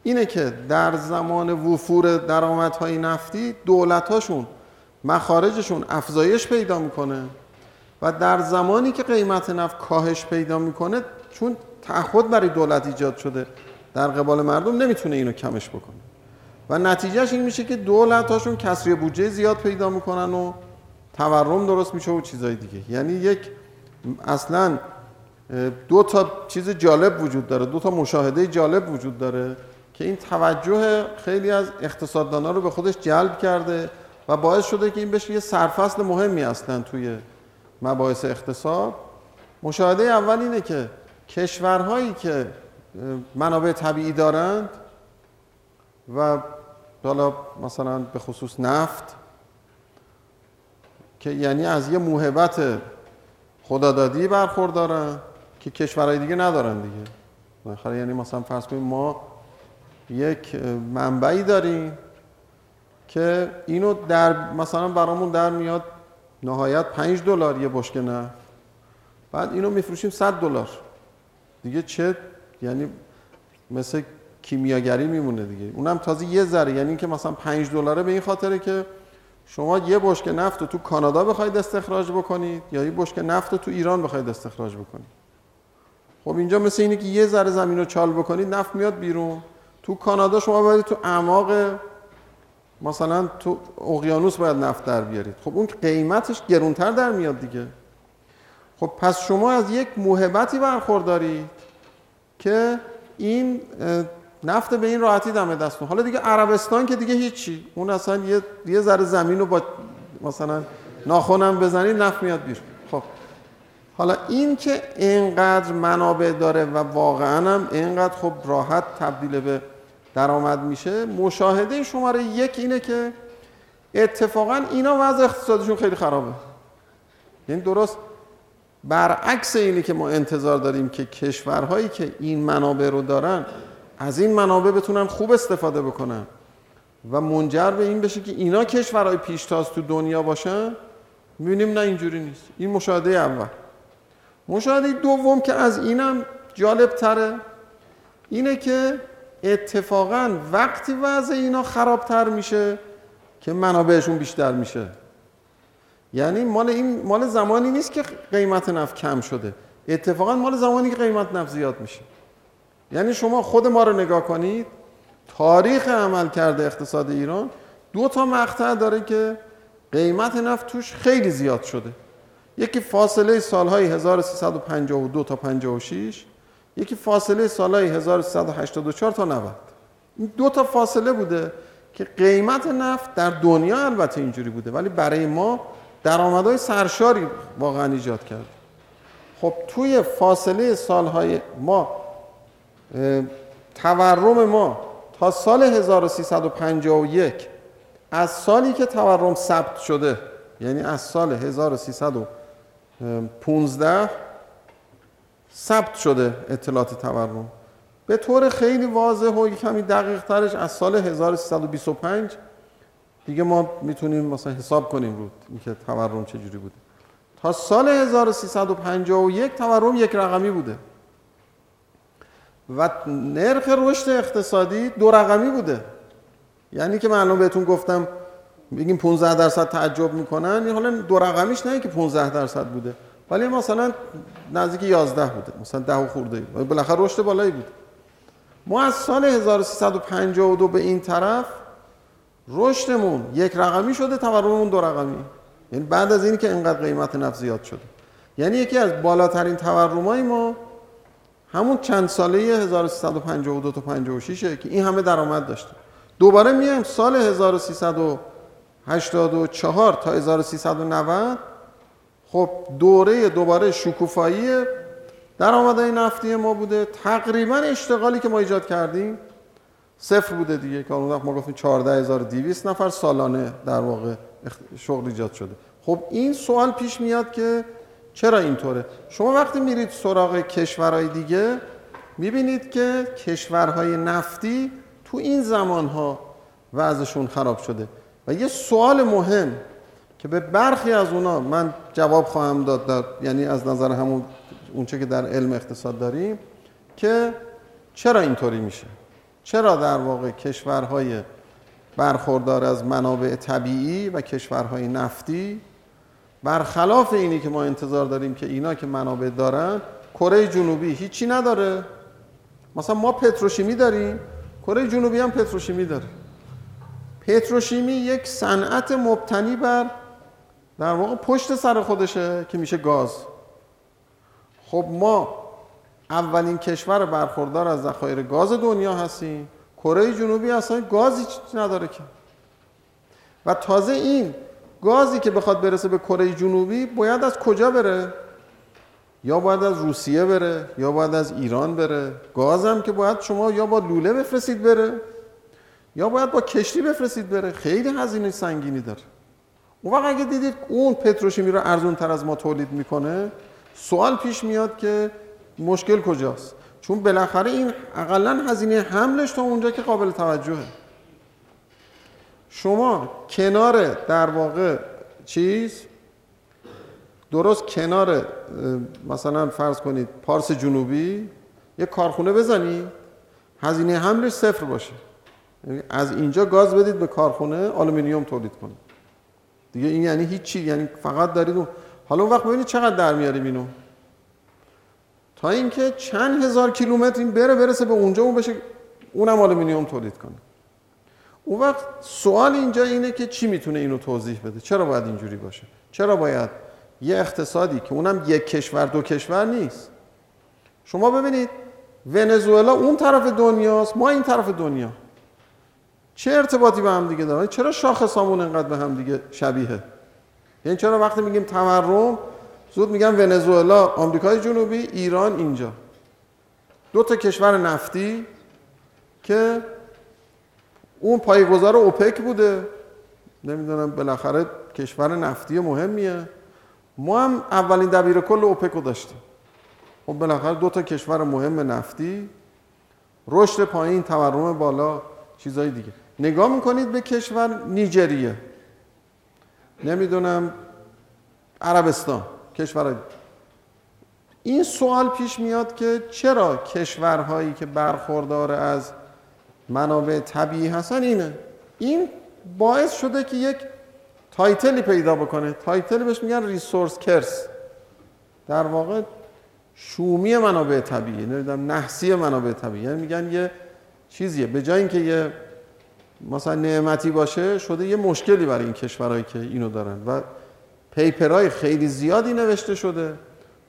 S1: اینه که در زمان وفور درآمدهای نفتی دولتاشون مخارجشون افزایش پیدا می‌کنه و در زمانی که قیمت نفت کاهش پیدا می‌کنه چون تعهد برای دولت ایجاد شده در قبال مردم نمی‌تونه اینو کمش بکنه. و نتیجهش این میشه که دولت هاشون کسری بودجه زیاد پیدا می‌کنن و تورم درست میشه و چیزای دیگه. یعنی یک اصلا دو تا چیز جالب وجود داره دو تا مشاهده جالب وجود داره که این توجه خیلی از اقتصاددانا رو به خودش جلب کرده و باعث شده که این بشه یه سرفصل مهمی هستن توی مباحث اقتصاد. مشاهده اول اینه که کشورهایی که منابع طبیعی دارند و حالا مثلا به خصوص نفت که یعنی از یه موهبت خدادادی برخوردارن که کشورهای دیگه ندارن دیگه. بالاخره یعنی مثلا فرض کنیم ما یک منبعی داریم که اینو در مثلا برامون در میاد نهایت 5 دلار یه بشکه نه بعد اینو میفروشیم 100 دلار. دیگه چه یعنی مثل کیمیاگری میمونه دیگه. اونم تازه یه ذره یعنی اینکه مثلا 5 دلاره به این خاطره که شما یه بشکه نفت رو تو کانادا بخواید استخراج بکنید یا یه بشکه نفت رو تو ایران بخواید استخراج بکنید. خب اینجا مثل اینه که یه ذره زمین رو چال بکنید نفت میاد بیرون. تو کانادا شما باید تو اعماق مثلا تو اقیانوس باید نفت در بیارید. خب اون قیمتش گرونتر در میاد دیگه. خب پس شما از یک موهبتی برخوردارید که این نفت به این راحتی دم دستون حالا دیگه عربستان که دیگه هیچی. اون اصلا یه یه ذره زمین رو با مثلا ناخونم بزنید نفت میاد بیرون. خب. حالا این که اینقدر منابع داره و واقعا هم اینقدر خب راحت تبدیل به درآمد میشه مشاهده شماره یک اینه که اتفاقا اینا وضع اقتصادشون خیلی خرابه. یعنی درست برعکس اینی که ما انتظار داریم که کشورهایی که این منابع رو دارن از این منابع بتونن خوب استفاده بکنن و منجر به این بشه که اینا کشورهای پیشتاز تو دنیا باشن می‌بینیم نه اینجوری نیست. این مشاهده اول. مشاهده دوم که از اینم جالب تره اینه که اتفاقا وقتی وضع اینا خرابتر میشه که منابعشون بیشتر میشه. یعنی مال این مال زمانی نیست که قیمت نفت کم شده. اتفاقا مال زمانی که قیمت نفت زیاد میشه. یعنی شما خود ما رو نگاه کنید تاریخ عمل کرده اقتصاد ایران دو تا مقطع داره که قیمت نفت توش خیلی زیاد شده. یکی فاصله سالهای 1352 تا 56 یکی فاصله سالهای 1384 تا 90 این دو تا فاصله بوده که قیمت نفت در دنیا البته اینجوری بوده ولی برای ما درآمدهای سرشاری واقعا ایجاد کرد. خب توی فاصله سالهای ما تورم ما تا سال 1351 از سالی که تورم ثبت شده یعنی از سال 1315 ثبت شده اطلاعات تورم. به طور خیلی واضح و کمی دقیق ترش از سال 1325 دیگه ما می‌تونیم مثلا حساب کنیم رو اینکه تورم چجوری بوده. تا سال 1351 تورم یک رقمی بوده. و نرخ رشد اقتصادی دو رقمی بوده. یعنی که من بهتون گفتم بگیم 15 درصد تعجب می‌کنن. حالا دو رقمیش نه که 15 درصد بوده ولی مثلا نزدیک 11 بوده. مثلا 10 خورده. بالاخره رشد بالایی بود. ما از سال 1352 به این طرف رشدمون یک رقمی شده تورممون دو رقمی. یعنی بعد از اینی که اینقدر قیمت نفت زیاد شده. یعنی یکی از بالاترین تورمای ما همون چند ساله 1352 تا 56 که این همه درآمد داشته. دوباره میایم سال 1384 تا 1390 خب دوره دوباره شکوفایی درآمدهای نفتی ما بوده. تقریبا اشتغالی که ما ایجاد کردیم صفر بوده دیگه که اون وقت ما گفتیم 14200 نفر سالانه در واقع شغل ایجاد شده. خب این سوال پیش میاد که چرا اینطوره؟ شما وقتی میرید سراغ کشورهای دیگه می‌بینید که کشورهای نفتی تو این زمانها وضعشون خراب شده. و یه سوال مهم که به برخی از اونا من جواب خواهم داد, داد یعنی از نظر همون اونچه که در علم اقتصاد داریم که چرا اینطوری میشه؟ چرا در واقع کشورهای برخوردار از منابع طبیعی و کشورهای نفتی برخلاف اینی که ما انتظار داریم که اینا که منابع دارن کره جنوبی هیچی نداره. مثلا ما پتروشیمی داریم کره جنوبی هم پتروشیمی داره. پتروشیمی یک صنعت مبتنی بر در واقع پشت سر خودشه که میشه گاز. خب ما اولین کشور برخوردار از ذخایر گاز دنیا هستیم کره جنوبی اصلا گازی نداره که. و تازه این گازی که بخواد برسه به کره جنوبی باید از کجا بره؟ یا باید از روسیه بره یا باید از ایران بره. گاز هم که باید شما یا با لوله بفرستید بره یا باید با کشتی بفرستید بره. خیلی هزینه سنگینی داره. اون وقت اگه دیدید اون پتروشیمی رو ارزون تر از ما تولید می‌کنه سوال پیش میاد که مشکل کجاست؟ چون بالاخره این اقلا هزینه حملش تا اونجا که قابل توجهه. شما کنار در واقع چیز؟ درست کنار مثلا فرض کنید پارس جنوبی یه کارخونه بزنید هزینه حملش صفر باشه. یعنی از اینجا گاز بدید به کارخونه آلومینیوم تولید کنید. دیگه این یعنی هیچی یعنی فقط دارید اون حالا اون وقت ببینید چقدر در میاریم اینو. تا اینکه چند هزار کیلومتر این بره برسه به اونجا اون بشه اونم آلومینیوم تولید کنه. اون وقت سوال اینجا اینه که چی می‌تونه اینو توضیح بده؟ چرا باید اینجوری باشه؟ چرا باید یه اقتصادی که اونم یک کشور دو کشور نیست؟ شما ببینید ونزوئلا اون طرف دنیاست ما این طرف دنیا. چه ارتباطی به هم دیگه داره چرا شاخصامون انقدر به هم دیگه شبیه؟ یعنی چرا وقتی میگیم تورم زود میگن ونزوئلا آمریکای جنوبی ایران اینجا. دو تا کشور نفتی که اون پایگذار اوپک بوده. نمی‌دونم بالاخره کشور نفتی مهمیه. ما هم اولین دبیر کل اوپک رو داشتیم. خب بالاخره دو تا کشور مهم نفتی. رشد پایین تورم بالا چیزای دیگه. نگاه می‌کنید به کشور نیجریه. نمی‌دونم عربستان. کشور این سوال پیش میاد که چرا کشورهایی که برخوردار از منابع طبیعی هستن اینه؟ این باعث شده که یک title ی پیدا بکنه. title بهش میگن resource curse در واقع شومی منابع طبیعی نمی‌دونم نحسی منابع طبیعی. یعنی میگن یه چیزیه. به جای اینکه یه مثلا نعمتی باشه شده یه مشکلی برای این کشورهایی که اینو دارن. و پیپرهای خیلی زیادی نوشته شده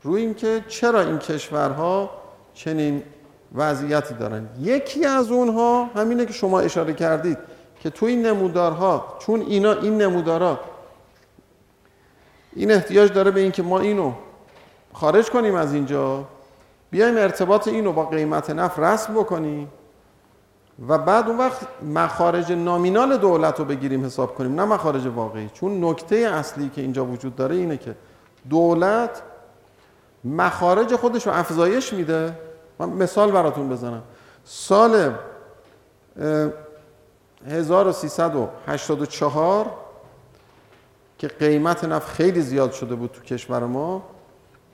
S1: روی اینکه چرا این کشورها چنین وضعیتی دارن. یکی از اونها همینه که شما اشاره کردید که تو این نمودارها چون اینا این نمودارها این احتیاج داره به اینکه ما اینو خارج کنیم از اینجا بیایم ارتباط اینو با قیمت نفت رسم بکنیم. و بعد اون وقت مخارج نامینال دولت رو بگیریم حساب کنیم. نه مخارج واقعی. چون نکته اصلی که اینجا وجود داره اینه که دولت مخارج خودش رو افزایش میده. من مثال براتون بزنم. سال 1384 که قیمت نفت خیلی زیاد شده بود تو کشور ما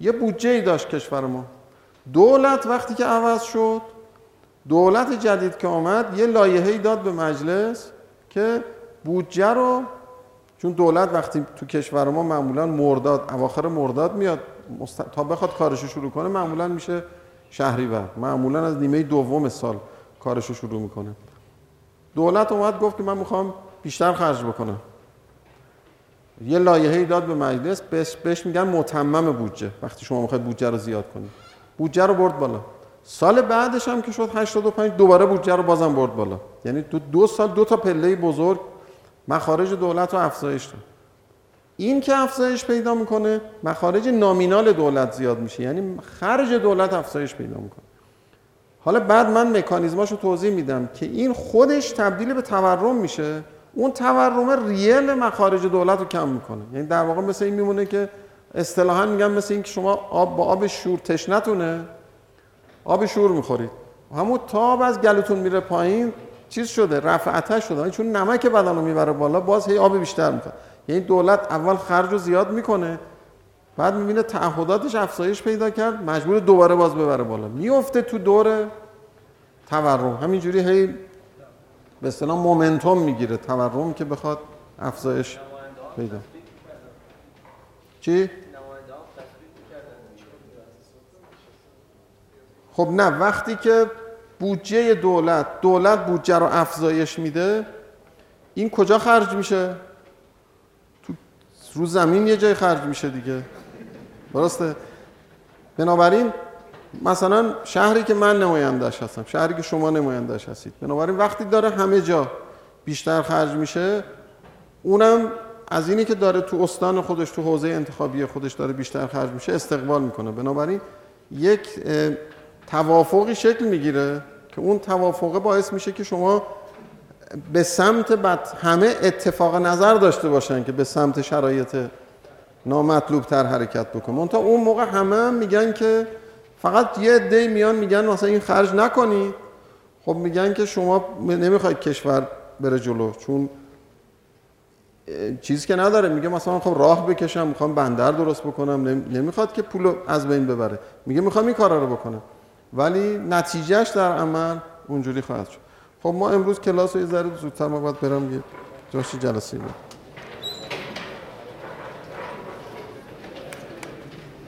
S1: یه بودجه ای داشت کشور ما. دولت وقتی که عوض شد دولت جدید که آمد یه لایحه‌ای داد به مجلس که بودجه رو چون دولت وقتی تو کشور ما معمولا مرداد اواخر مرداد میاد تا بخواد کارش شروع کنه معمولا میشه شهریور معمولا از نیمه دوم سال کارش رو شروع می‌کنه. دولت اومد گفت که من می‌خوام بیشتر خرج بکنم. یه لایحه‌ای داد به مجلس بهش, بهش میگن متمم بودجه وقتی شما می‌خواید بودجه رو زیاد کنید. بودجه رو برد بالا. سال بعدش هم که شد 85 دوباره بودجه رو بازم برد بالا. یعنی دو, دو سال دو تا پله بزرگ مخارج دولت رو افزایش داد. این که افزایش پیدا می‌کنه مخارج نامینال دولت زیاد میشه. یعنی خرج دولت افزایش پیدا می‌کنه. حالا بعد من مکانیزماشو توضیح میدم که این خودش تبدیل به تورم میشه. اون تورم ریل مخارج دولت رو کم می‌کنه. یعنی در واقع مثل این میمونه که اصطلاحا میگن مثل این که شما آب با آب شور تشنتونه آب شور می‌خورید. همون تاب از گلوتون میره پایین چیز شده رفع آتش شده چون نمک بدن رو می‌بره بالا باز هی آب بیشتر می‌خواد یعنی دولت اول خرج رو زیاد می‌کنه بعد می‌بینه تعهداتش افزایش پیدا کرد مجبور دوباره باز ببره بالا. میفته تو دور تورم. همینجوری هی به اصطلاح مومنتوم می‌گیره تورم که بخواد افزایش پیدا. چی؟ خب نه وقتی که بودجه دولت دولت بودجه رو افزایش میده این کجا خرج میشه؟ تو رو زمین یه جای خرج میشه دیگه. درسته؟ بنابراین مثلا شهری که من نمایندش هستم شهری که شما نمایندش هستید بنابراین وقتی داره همه جا بیشتر خرج میشه اونم از اینی که داره تو استان خودش تو حوزه انتخابی خودش داره بیشتر خرج میشه استقبال می‌کنه. بنابراین یک توافقی شکل می‌گیره که اون توافقه باعث میشه که شما به سمت بد همه اتفاق نظر داشته باشن که به سمت شرایط نامطلوب تر حرکت بکنن. تا اون موقع همه هم میگن که فقط یه عده میان میگن مثلا این خرج نکنی. خب میگن که شما نمی‌خواید کشور بره جلو چون چیزی که نداره. میگه مثلا خب راه بکشم می‌خوام بندر درست بکنم نمی‌خواد که پول از بین ببره. میگه می‌خوام این کارا رو بکنم. ولی نتیجهش در عمل اونجوری خواهد شد. خب ما امروز کلاس رو یه ذره زودتر ما باید برم یه جاش جلسه بود